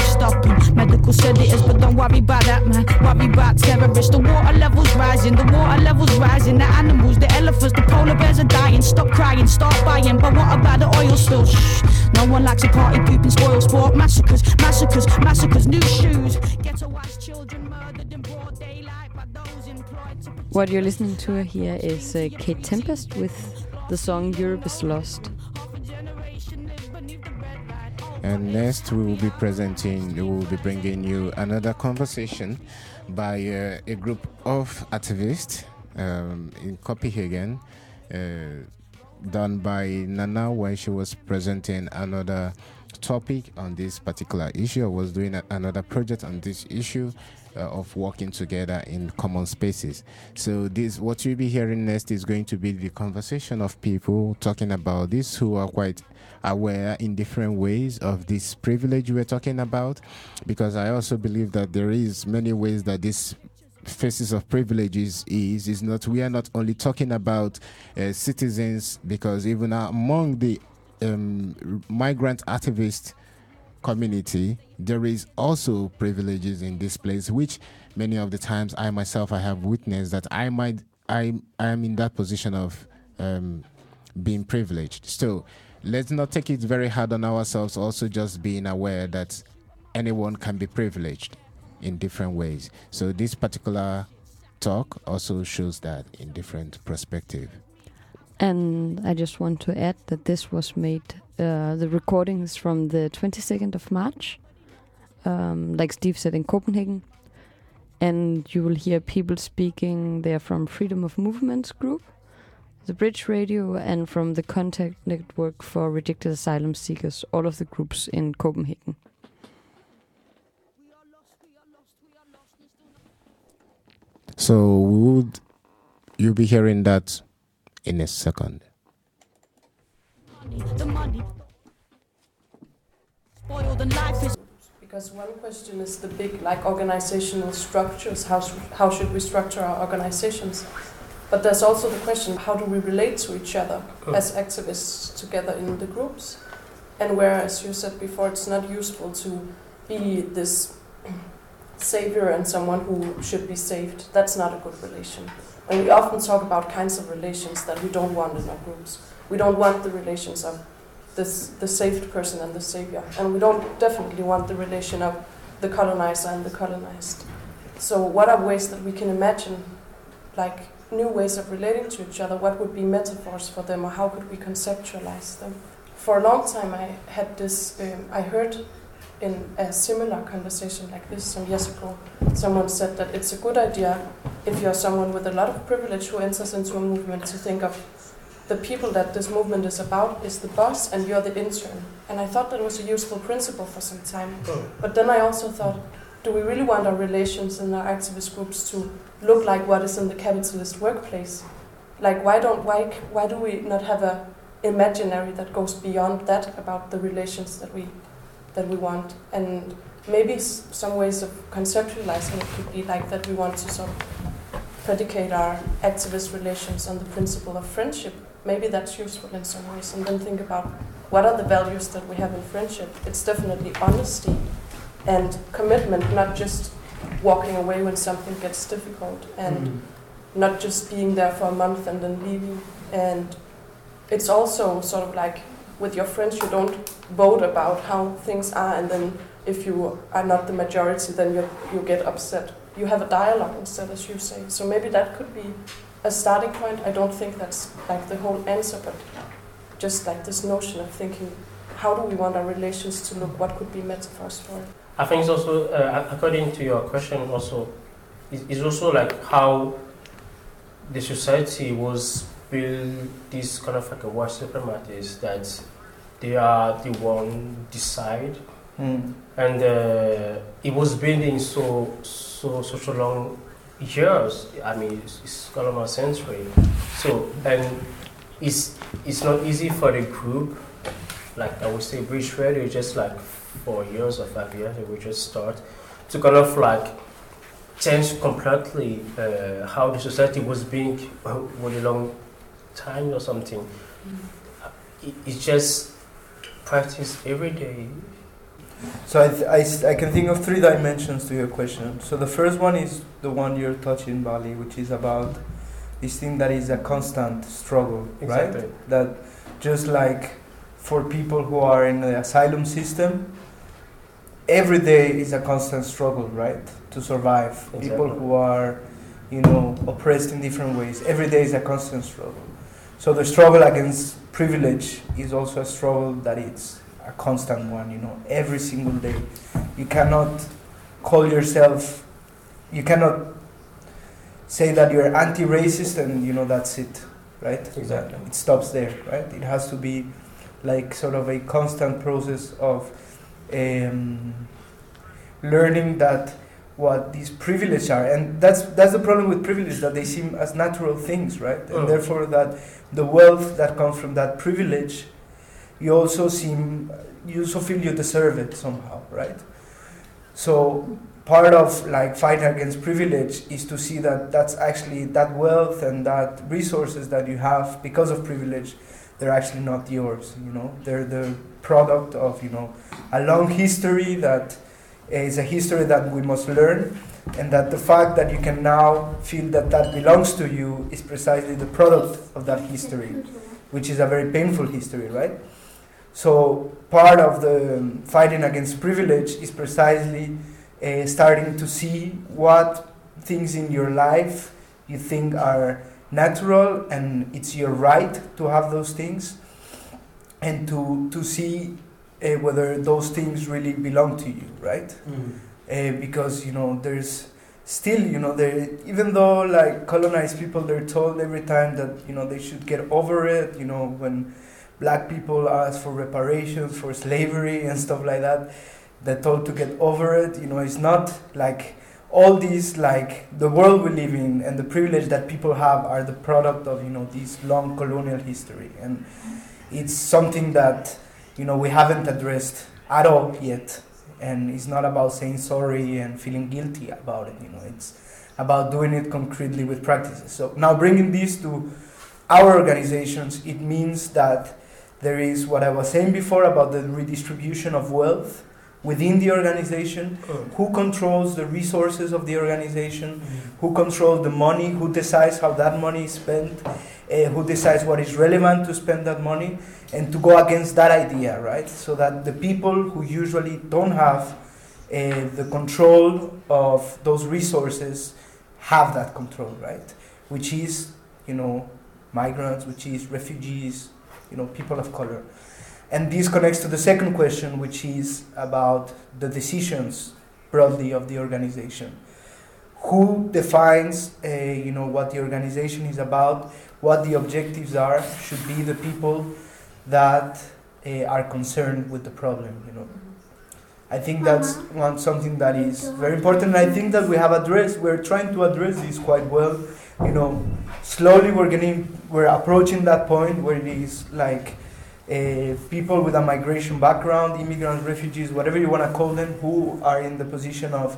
dog stopping. Medical said it is, but don't worry about that, man. Worry about terrorists. The water levels rising, the water levels rising. The animals, the elephants, the polar bears are dying. Stop crying, start buying. But what about the oil spill? Shh. No one likes a party pooping spoil sport. Massacres, massacres, massacres. New shoes. Ghettoized children murdered in broad daylight by those employed to What you're listening to here is uh, Kate Tempest with the song Europe is Lost. And next, we will be presenting, we will be bringing you another conversation by uh, a group of activists um, in Copenhagen, uh, done by Nana when she was presenting another topic on this particular issue. I was doing a- another project on this issue. Uh, of working together in common spaces. So this, what you'll be hearing next, is going to be the conversation of people talking about this who are quite aware in different ways of this privilege we're talking about because i also believe that there is many ways that this faces of privileges is is not we are not only talking about uh, citizens because even among the um, migrant activist community there is also privileges in this place which many of the times i myself i have witnessed that i might i i am in that position of um, being privileged. So let's not take it very hard on ourselves also just being aware that anyone can be privileged in different ways. So this particular talk also shows that in different perspective. And I just want to add that this was made, uh, the recordings from the 22nd of March, um, like Steve said, in Copenhagen. And you will hear people speaking They're from Freedom of Movements group, the Bridge Radio, and from the Contact Network for Rejected Asylum Seekers, all of the groups in Copenhagen. So would you be hearing that in a second? The money. Spoiled and. Because one question is the big, like organizational structures. How how should we structure our organizations? But there's also the question: How do we relate to each other Oh. as activists together in the groups? And where, as you said before, it's not useful to be this savior and someone who should be saved. That's not a good relation. And we often talk about kinds of relations that we don't want in our groups. We don't want the relations of this, the saved person and the savior. And we don't definitely want the relation of the colonizer and the colonized. So, what are ways that we can imagine, like new ways of relating to each other? What would be metaphors for them, or how could we conceptualize them? For a long time, I had this, um, I heard in a similar conversation like this some years ago, someone said that it's a good idea if you're someone with a lot of privilege who enters into a movement to think of the people that this movement is about is the boss and you're the intern. And I thought that was a useful principle for some time. But then I also thought, do we really want our relations and our activist groups to look like what is in the capitalist workplace? Like why don't why why do we not have a imaginary that goes beyond that about the relations that we that we want? And maybe some ways of conceptualizing it could be like that we want to sort of predicate our activist relations on the principle of friendship. Maybe that's useful in some ways, and then think about what are the values that we have in friendship. It's definitely honesty and commitment, not just walking away when something gets difficult, and Mm. not just being there for a month and then leaving. And it's also sort of like with your friends, you don't vote about how things are, and then if you are not the majority, then you you get upset. You have a dialogue instead, as you say. So maybe that could be a starting point. I don't think that's like the whole answer, but just like this notion of thinking, how do we want our relations to look? What could be metaphors for it? I think it's also, uh, according to your question, also, it's it's also like how the society was built. This kind of like a white supremacists that they are the one decide, Mm. and uh, it was building so so such a long years. I mean, it's, it's kind of a century. So and it's it's not easy for the group. Like I would say, Bridge Radio, just like four years or five years, we just start to kind of like change completely uh, how the society was being for a long time or something. It, it's just practice every day. So I, th- I, s- I can think of three dimensions to your question. So the first one is the one you're touching, Bali, which is about this thing that is a constant struggle, Exactly. right? That just like for people who are in the asylum system, every day is a constant struggle, right? To survive. People who are, you know, oppressed in different ways. Every day is a constant struggle. So the struggle against privilege is also a struggle that it's a constant one, you know, every single day. You cannot call yourself, you cannot say that you're anti-racist and you know that's it, right? Exactly. It stops there, right? It has to be like sort of a constant process of um, learning that what these privileges are, and that's that's the problem with privilege that they seem as natural things, right? And Mm. therefore that the wealth that comes from that privilege, you also seem you also feel you deserve it somehow, right? So part of like fighting against privilege is to see that that's actually that wealth and that resources that you have because of privilege they're actually not yours you know? They're the product of you know a long history that is a history that we must learn and that the fact that you can now feel that that belongs to you is precisely the product of that history which is a very painful history right? So part of the fighting against privilege is precisely uh, starting to see what things in your life you think are natural and it's your right to have those things and to to see uh, whether those things really belong to you right? Uh, because you know there's still you know there even though like colonized people they're told every time that you know they should get over it you know when black people ask for reparations for slavery and stuff like that they're told to get over it you know it's not like all these like the world we live in and the privilege that people have are the product of you know this long colonial history. And it's something that you know we haven't addressed at all yet. And it's not about saying sorry and feeling guilty about it you know. It's about doing it concretely with practices. So now bringing this to our organizations it means that there is what i was saying before about the redistribution of wealth within the organization who controls the resources of the organization who controls the money who decides how that money is spent uh, who decides what is relevant to spend that money and to go against that idea right? So that the people who usually don't have uh, the control of those resources have that control right? Which is you know migrants which is refugees you know people of color and this connects to the second question, which is about the decisions broadly of the organization. Who defines, uh, you know, what the organization is about, what the objectives are, should be the people that uh, are concerned with the problem. You know, I think that's one something that is very important. I think that we have addressed. We're trying to address this quite well. You know, slowly we're getting, we're approaching that point where it is like uh, people with a migration background, immigrants, refugees, whatever you want to call them, who are in the position of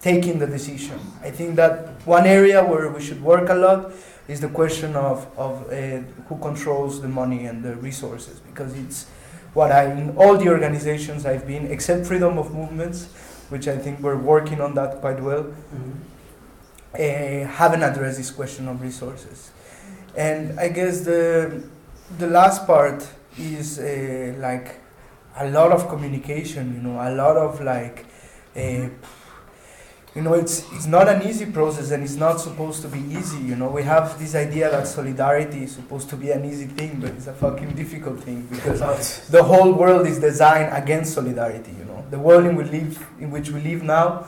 taking the decision. I think that one area where we should work a lot is the question of, of uh, who controls the money and the resources, because it's what I, in all the organizations I've been, except freedom of movements, which I think we're working on that quite well, uh, haven't addressed this question of resources. And I guess the, the last part is uh, like a lot of communication, you know, a lot of like, uh, you know, it's it's not an easy process and it's not supposed to be easy. You know, we have this idea that solidarity is supposed to be an easy thing, but it's a fucking difficult thing because the whole world is designed against solidarity. You know, the world in we live, in which we live now,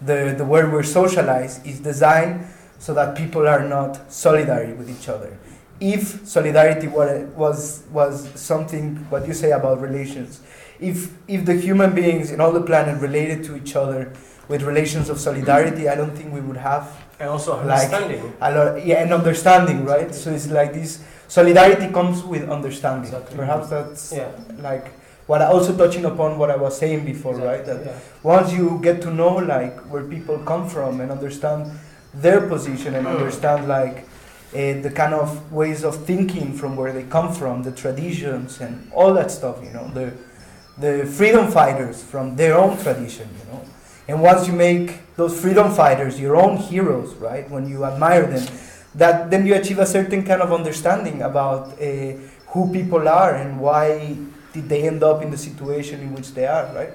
the the world we're socialized is designed so that people are not solidary with each other if solidarity wa- was was something what you say about relations if if the human beings in all the planet related to each other with relations of solidarity i don't think we would have And also like understanding. a lot yeah and understanding right so it's like this solidarity comes with understanding perhaps that's Yeah. like what I also touching upon what i was saying before right that yeah. once you get to know like where people come from and understand their position and Mm. understand like uh, the kind of ways of thinking from where they come from, the traditions and all that stuff, you know, the the freedom fighters from their own tradition, you know. And once you make those freedom fighters your own heroes, right? When you admire them, that then you achieve a certain kind of understanding about uh, who people are and why did they end up in the situation in which they are, right?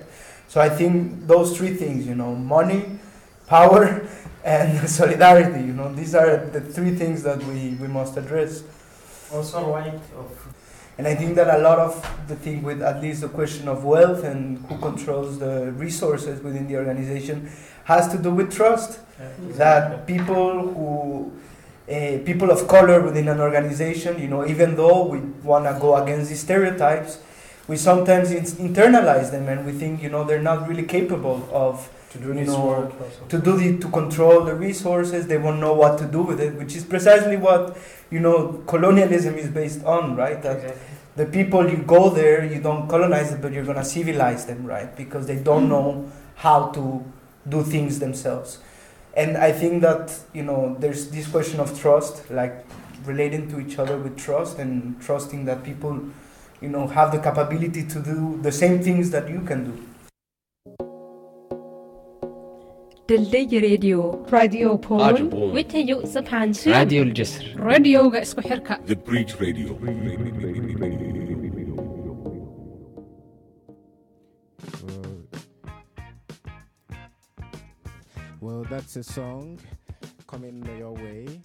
So I think those three things, you know, money, power, and *laughs* solidarity, you know, these are the three things that we, we must address. Also right of And I think that a lot of the thing with at least the question of wealth and who controls the resources within the organization has to do with trust. That people who, uh, people of color within an organization, you know, even though we want to go against these stereotypes, we sometimes in- internalize them and we think, you know, they're not really capable of to do this know, work to do the to control the resources. They won't know what to do with it, which is precisely what you know colonialism is based on, right? That the people you go there, you don't colonize them, but you're gonna civilize them, right? Because they don't know how to do things themselves. And I think that you know there's this question of trust, like relating to each other with trust and trusting that people, you know, have the capability to do the same things that you can do. ድልድይ ሬድዮ ራድዮ ፖል ውትዩ ስብሓንሱ ራድዮ ልጀስር ሬድዮ ገእስኩ Well, that's a song coming your way.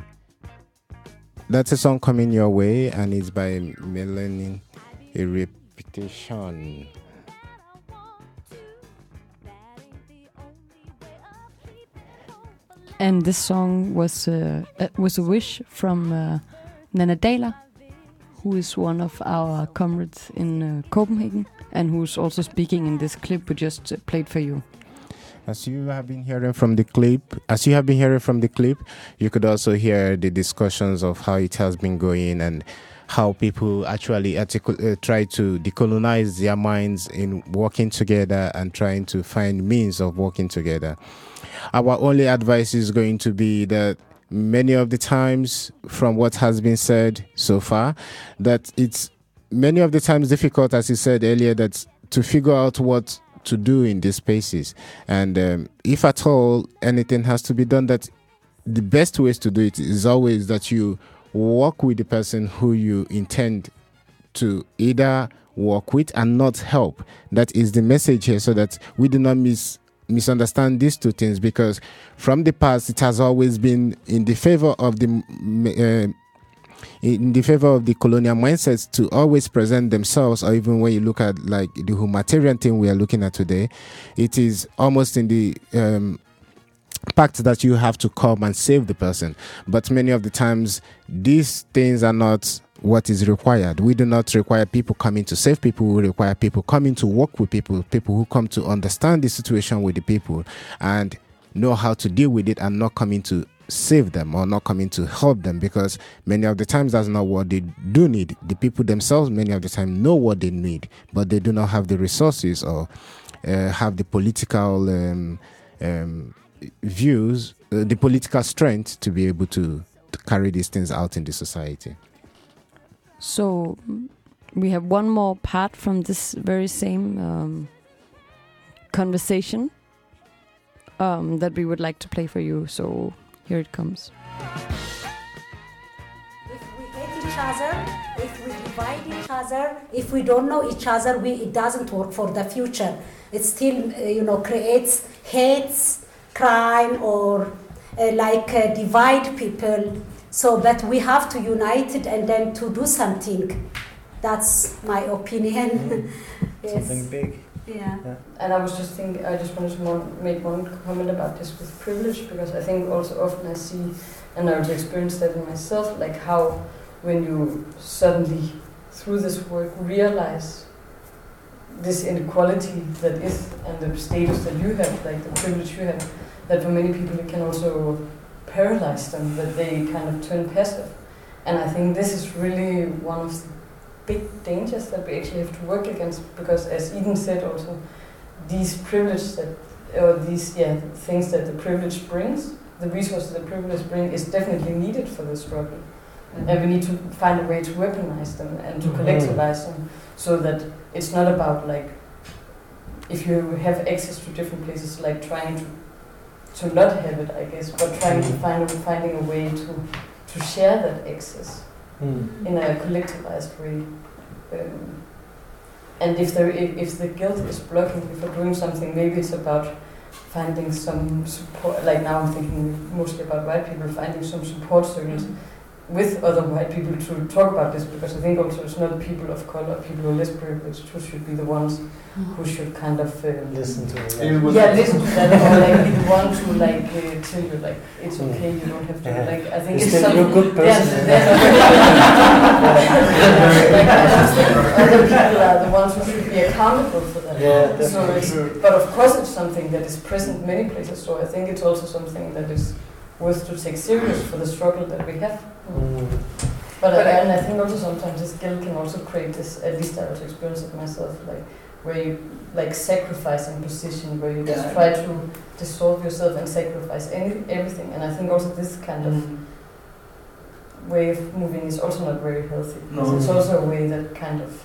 That's a song coming your way, and it's by Melanie. A repetition. And this song was uh, uh, was a wish from uh, Nana Dahler, who is one of our comrades in uh, Copenhagen, and who's also speaking in this clip we just uh, played for you. As you have been hearing from the clip, as you have been hearing from the clip, you could also hear the discussions of how it has been going and how people actually uh, try to decolonize their minds in working together and trying to find means of working together. Our only advice is going to be that many of the times, from what has been said so far, that it's many of the times difficult, as you said earlier, that to figure out what to do in these spaces. And um, if at all anything has to be done, that the best ways to do it is always that you work with the person who you intend to either work with and not help. That is the message here, so that we do not miss misunderstand these two things because from the past it has always been in the favor of the uh, in the favor of the colonial mindsets to always present themselves or even when you look at like the humanitarian thing we are looking at today it is almost in the um, pact that you have to come and save the person. But many of the times these things are not what is required. We do not require people coming to save people we require people coming to work with people people who come to understand the situation with the people and know how to deal with it and not coming to save them or not coming to help them because many of the times that's not what they do need. The people themselves many of the time know what they need but they do not have the resources or uh, have the political um, um, views uh, the political strength to be able to, to carry these things out in the society So we have one more part from this very same um, conversation um, that we would like to play for you. So here it comes. If we hate each other, if we divide each other, if we don't know each other, we, it doesn't work for the future. It still, uh, you know, creates hates, crime, or uh, like uh, divide people. So, but we have to unite it and then to do something. That's my opinion. Mm-hmm. *laughs* yes. Something big. Yeah. And I was just thinking, I just wanted to make one comment about this with privilege because I think also often I see, and I also experienced that in myself, like how when you suddenly through this work realize this inequality that is and the status that you have, like the privilege you have, that for many people it can also paralyze them, that they kind of turn passive. And I think this is really one of the big dangers that we actually have to work against because as Eden said also, these privileges that or these yeah things that the privilege brings, the resources the privilege brings, is definitely needed for the struggle. And we need to find a way to weaponize them and to Mhm. collectivize them so that it's not about like if you have access to different places like trying to to not have it I guess, but trying to find finding a way to to share that access Mm. in a collectivized way. Um, and if there if, if the guilt is blocking you for doing something, maybe it's about finding some support. Like now, I'm thinking mostly about white people finding some support circles with other white people to talk about this because I think also it's not people of color, people who are less privileged who should be the ones who should kind of um, Listen to it. yeah, listen to that or like be the one to like uh, tell you like it's okay, you don't have to Yeah. like I think You're it's still- something you're a good yeah, person. like, I other people are the ones who should be accountable for that. Yeah, so definitely. it's, but of course it's something that is present many places. So I think it's also something that is worth to take serious for the struggle that we have. Mm. But, But I, I- and I think also sometimes this guilt can also create this. At least I also experience it myself, like where you like sacrifice in position, where you just Yeah. try to dissolve yourself and sacrifice any everything. And I think also this kind of way of moving is also not very healthy. Because No. it's also a way that kind of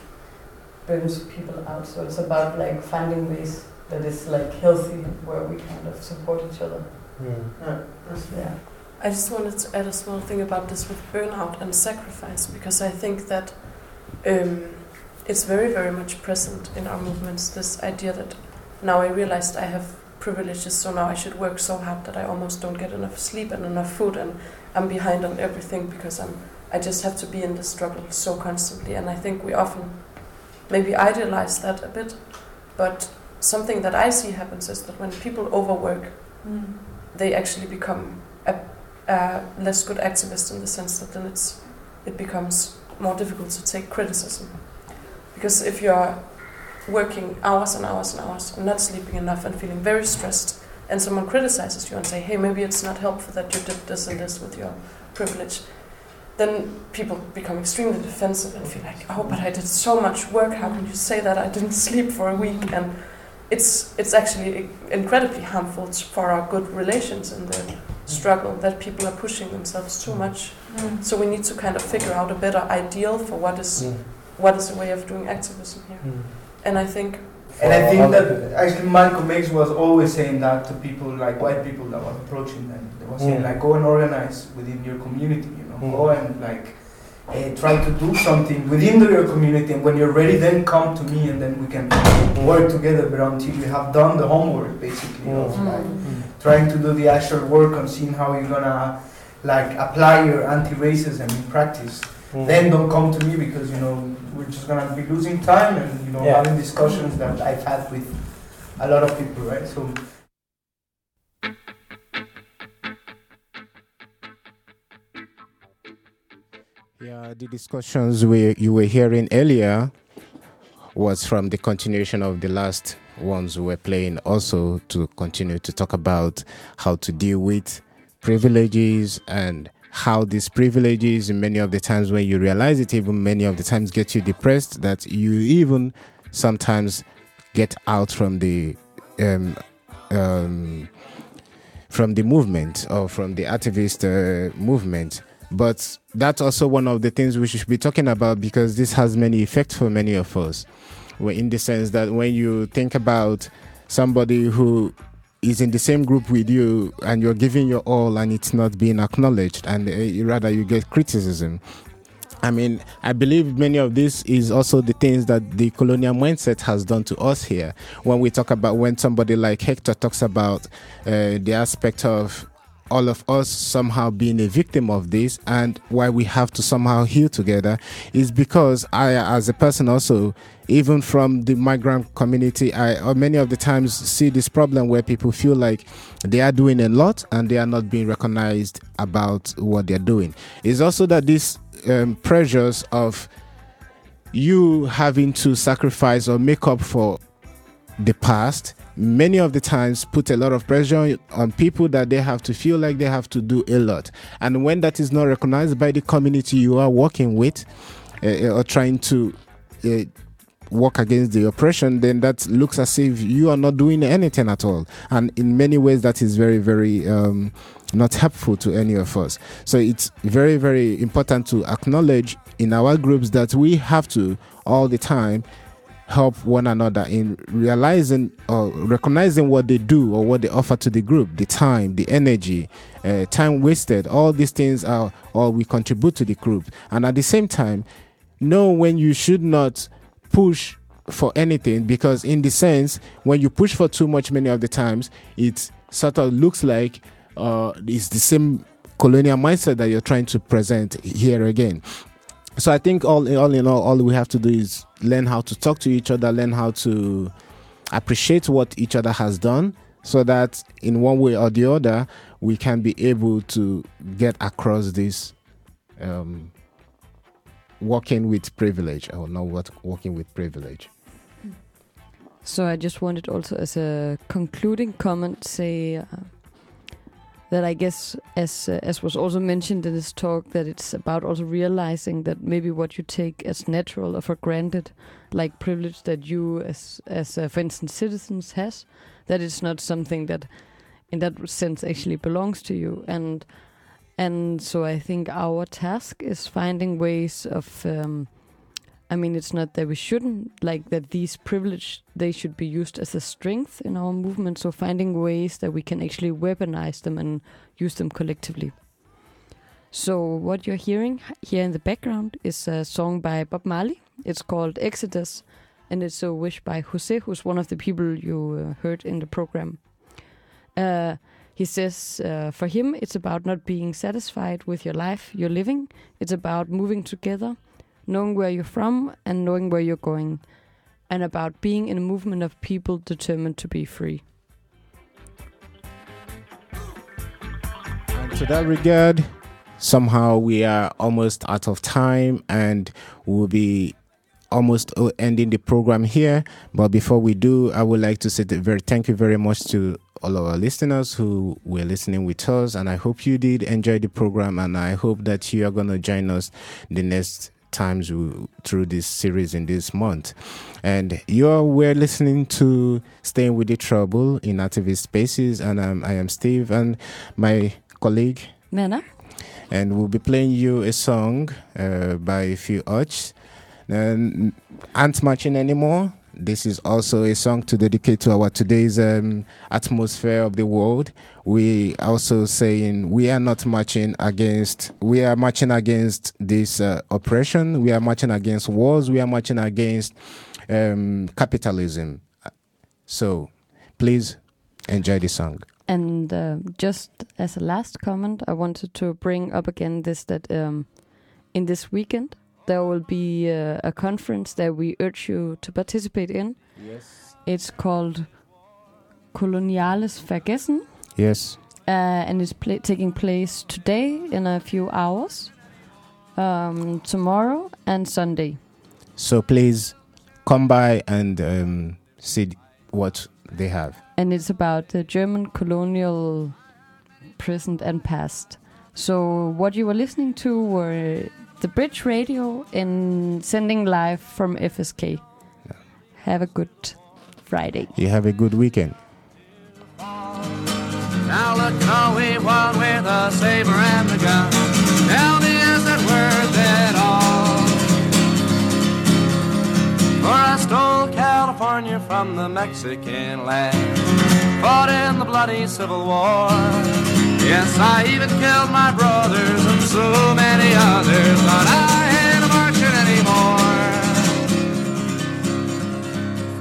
burns people out. So it's about like finding ways that is like healthy, where we kind of support each other. Yeah. I just wanted to add a small thing about this with burnout and sacrifice because I think that um, it's very, very much present in our movements. This idea that now I realized I have privileges, so now I should work so hard that I almost don't get enough sleep and enough food, and I'm behind on everything because I'm I just have to be in the struggle so constantly. And I think we often maybe idealize that a bit, but something that I see happens is that when people overwork, Mm. They actually become a, a less good activist in the sense that then it's it becomes more difficult to take criticism. Because if you're working hours and hours and hours and not sleeping enough and feeling very stressed, and someone criticizes you and say, "Hey, maybe it's not helpful that you did this and this with your privilege," then people become extremely defensive and feel like, "Oh, but I did so much work. How can you say that I didn't sleep for a week?" And it's it's actually incredibly harmful for our good relations in the struggle that people are pushing themselves too much. Mm. So we need to kind of figure out a better ideal for what is what is a way of doing activism here. And I think And I think that actually Malcolm X was always saying that to people like white people that was approaching them. They was saying Mm. like go and organize within your community, you know, Mm. go and like uh, try to do something within the- your community, and when you're ready, then come to me, and then we can work together. But until you have done the homework, basically, of Mm. like trying to do the actual work on seeing how you're gonna like apply your anti-racism in practice, Mm. then don't come to me because you know we're just gonna be losing time and you know Yeah. having discussions that I've had with a lot of people, right? So. Yeah, the discussions we you were hearing earlier was from the continuation of the last ones we were playing. Also, to continue to talk about how to deal with privileges and how these privileges, many of the times when you realize it, even many of the times get you depressed. That you even sometimes get out from the um, um, from the movement or from the activist uh, movement. But that's also one of the things we should be talking about because this has many effects for many of us. In the sense that when you think about somebody who is in the same group with you and you're giving your all and it's not being acknowledged, and uh, rather you get criticism. I mean, I believe many of this is also the things that the colonial mindset has done to us here. When we talk about when somebody like Hector talks about uh, the aspect of all of us somehow being a victim of this and why we have to somehow heal together is because I, as a person, also, even from the migrant community, I many of the times see this problem where people feel like they are doing a lot and they are not being recognized about what they're doing. It's also that these um, pressures of you having to sacrifice or make up for the past many of the times put a lot of pressure on people that they have to feel like they have to do a lot. And when that is not recognized by the community you are working with uh, or trying to uh, work against the oppression then that looks as if you are not doing anything at all. And in many ways that is very very um, not helpful to any of us. So it's very very important to acknowledge in our groups that we have to all the time help one another in realizing or recognizing what they do or what they offer to the group the time the energy uh, time wasted. All these things are all we contribute to the group. And at the same time know when you should not push for anything because in the sense when you push for too much many of the times it sort of looks like uh, it's the same colonial mindset that you're trying to present here again so I think all all in all, all we have to do is learn how to talk to each other, learn how to appreciate what each other has done, so that in one way or the other we can be able to get across this um, working with privilege or not know what working with privilege. So I just wanted also as a concluding comment say uh, that I guess as uh, as was also mentioned in this talk that it's about also realizing that maybe what you take as natural or for granted like privilege that you as as uh, for instance citizens has that it's not something that in that sense actually belongs to you. And and so I think our task is finding ways of um, I mean, it's not that we shouldn't like that these privilege they should be used as a strength in our movement. So finding ways that we can actually weaponize them and use them collectively. So what you're hearing here in the background is a song by Bob Marley. It's called Exodus, and it's a wish by Jose, who's one of the people you uh, heard in the program. Uh, he says uh, for him, it's about not being satisfied with your life you're living. It's about moving together, knowing where you're from and knowing where you're going, and about being in a movement of people determined to be free. And to that regard, somehow we are almost out of time and we'll be almost ending the program here. But before we do, I would like to say very thank you very much to all our listeners who were listening with us. And I hope you did enjoy the program. And I hope that you are going to join us the next times through this series in this month. And you're we're listening to Staying with the Trouble in Activist Spaces. And um, I am Steve and my colleague Nana. and we'll be playing you a song uh, by a Phil Ochs. And aren't marching anymore. This is also a song to dedicate to our today's um, atmosphere of the world. We also saying we are not marching against. We are marching against this uh, oppression. We are marching against wars. We are marching against um, capitalism. So, please enjoy the song. And uh, just as a last comment, I wanted to bring up again this that um, in this weekend there will be uh, a conference that we urge you to participate in. Yes. It's called Koloniales Vergessen. Yes. Uh, and it's pla taking place today in a few hours, um, tomorrow and Sunday. So please come by and um, see what they have. and it's about the German colonial present and past. So what you were listening to were the Bridge Radio in sending live from FSK. Have a good Friday. You have a good weekend. Now look how we won with a saber and a gun. Tell me, is it worth it all? For I stole California from the Mexican land, fought in the bloody Civil War. Yes, I even killed my brothers and so many others, but I ain't a marching anymore.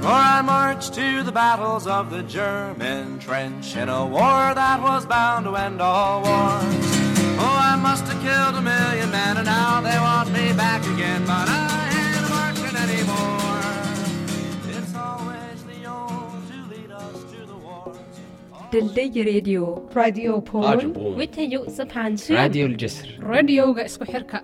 For I marched to the battles of the German trench in a war that was bound to end all wars. Oh, I must have killed a million men, and now they want me back again, but I ain't marching anymore. ደልደይ ሬድዮ ራድዮ ፖል ዊተዩ ስብሓንሱ ራድዮ ልጀስር ሬድዮጋ isku xirka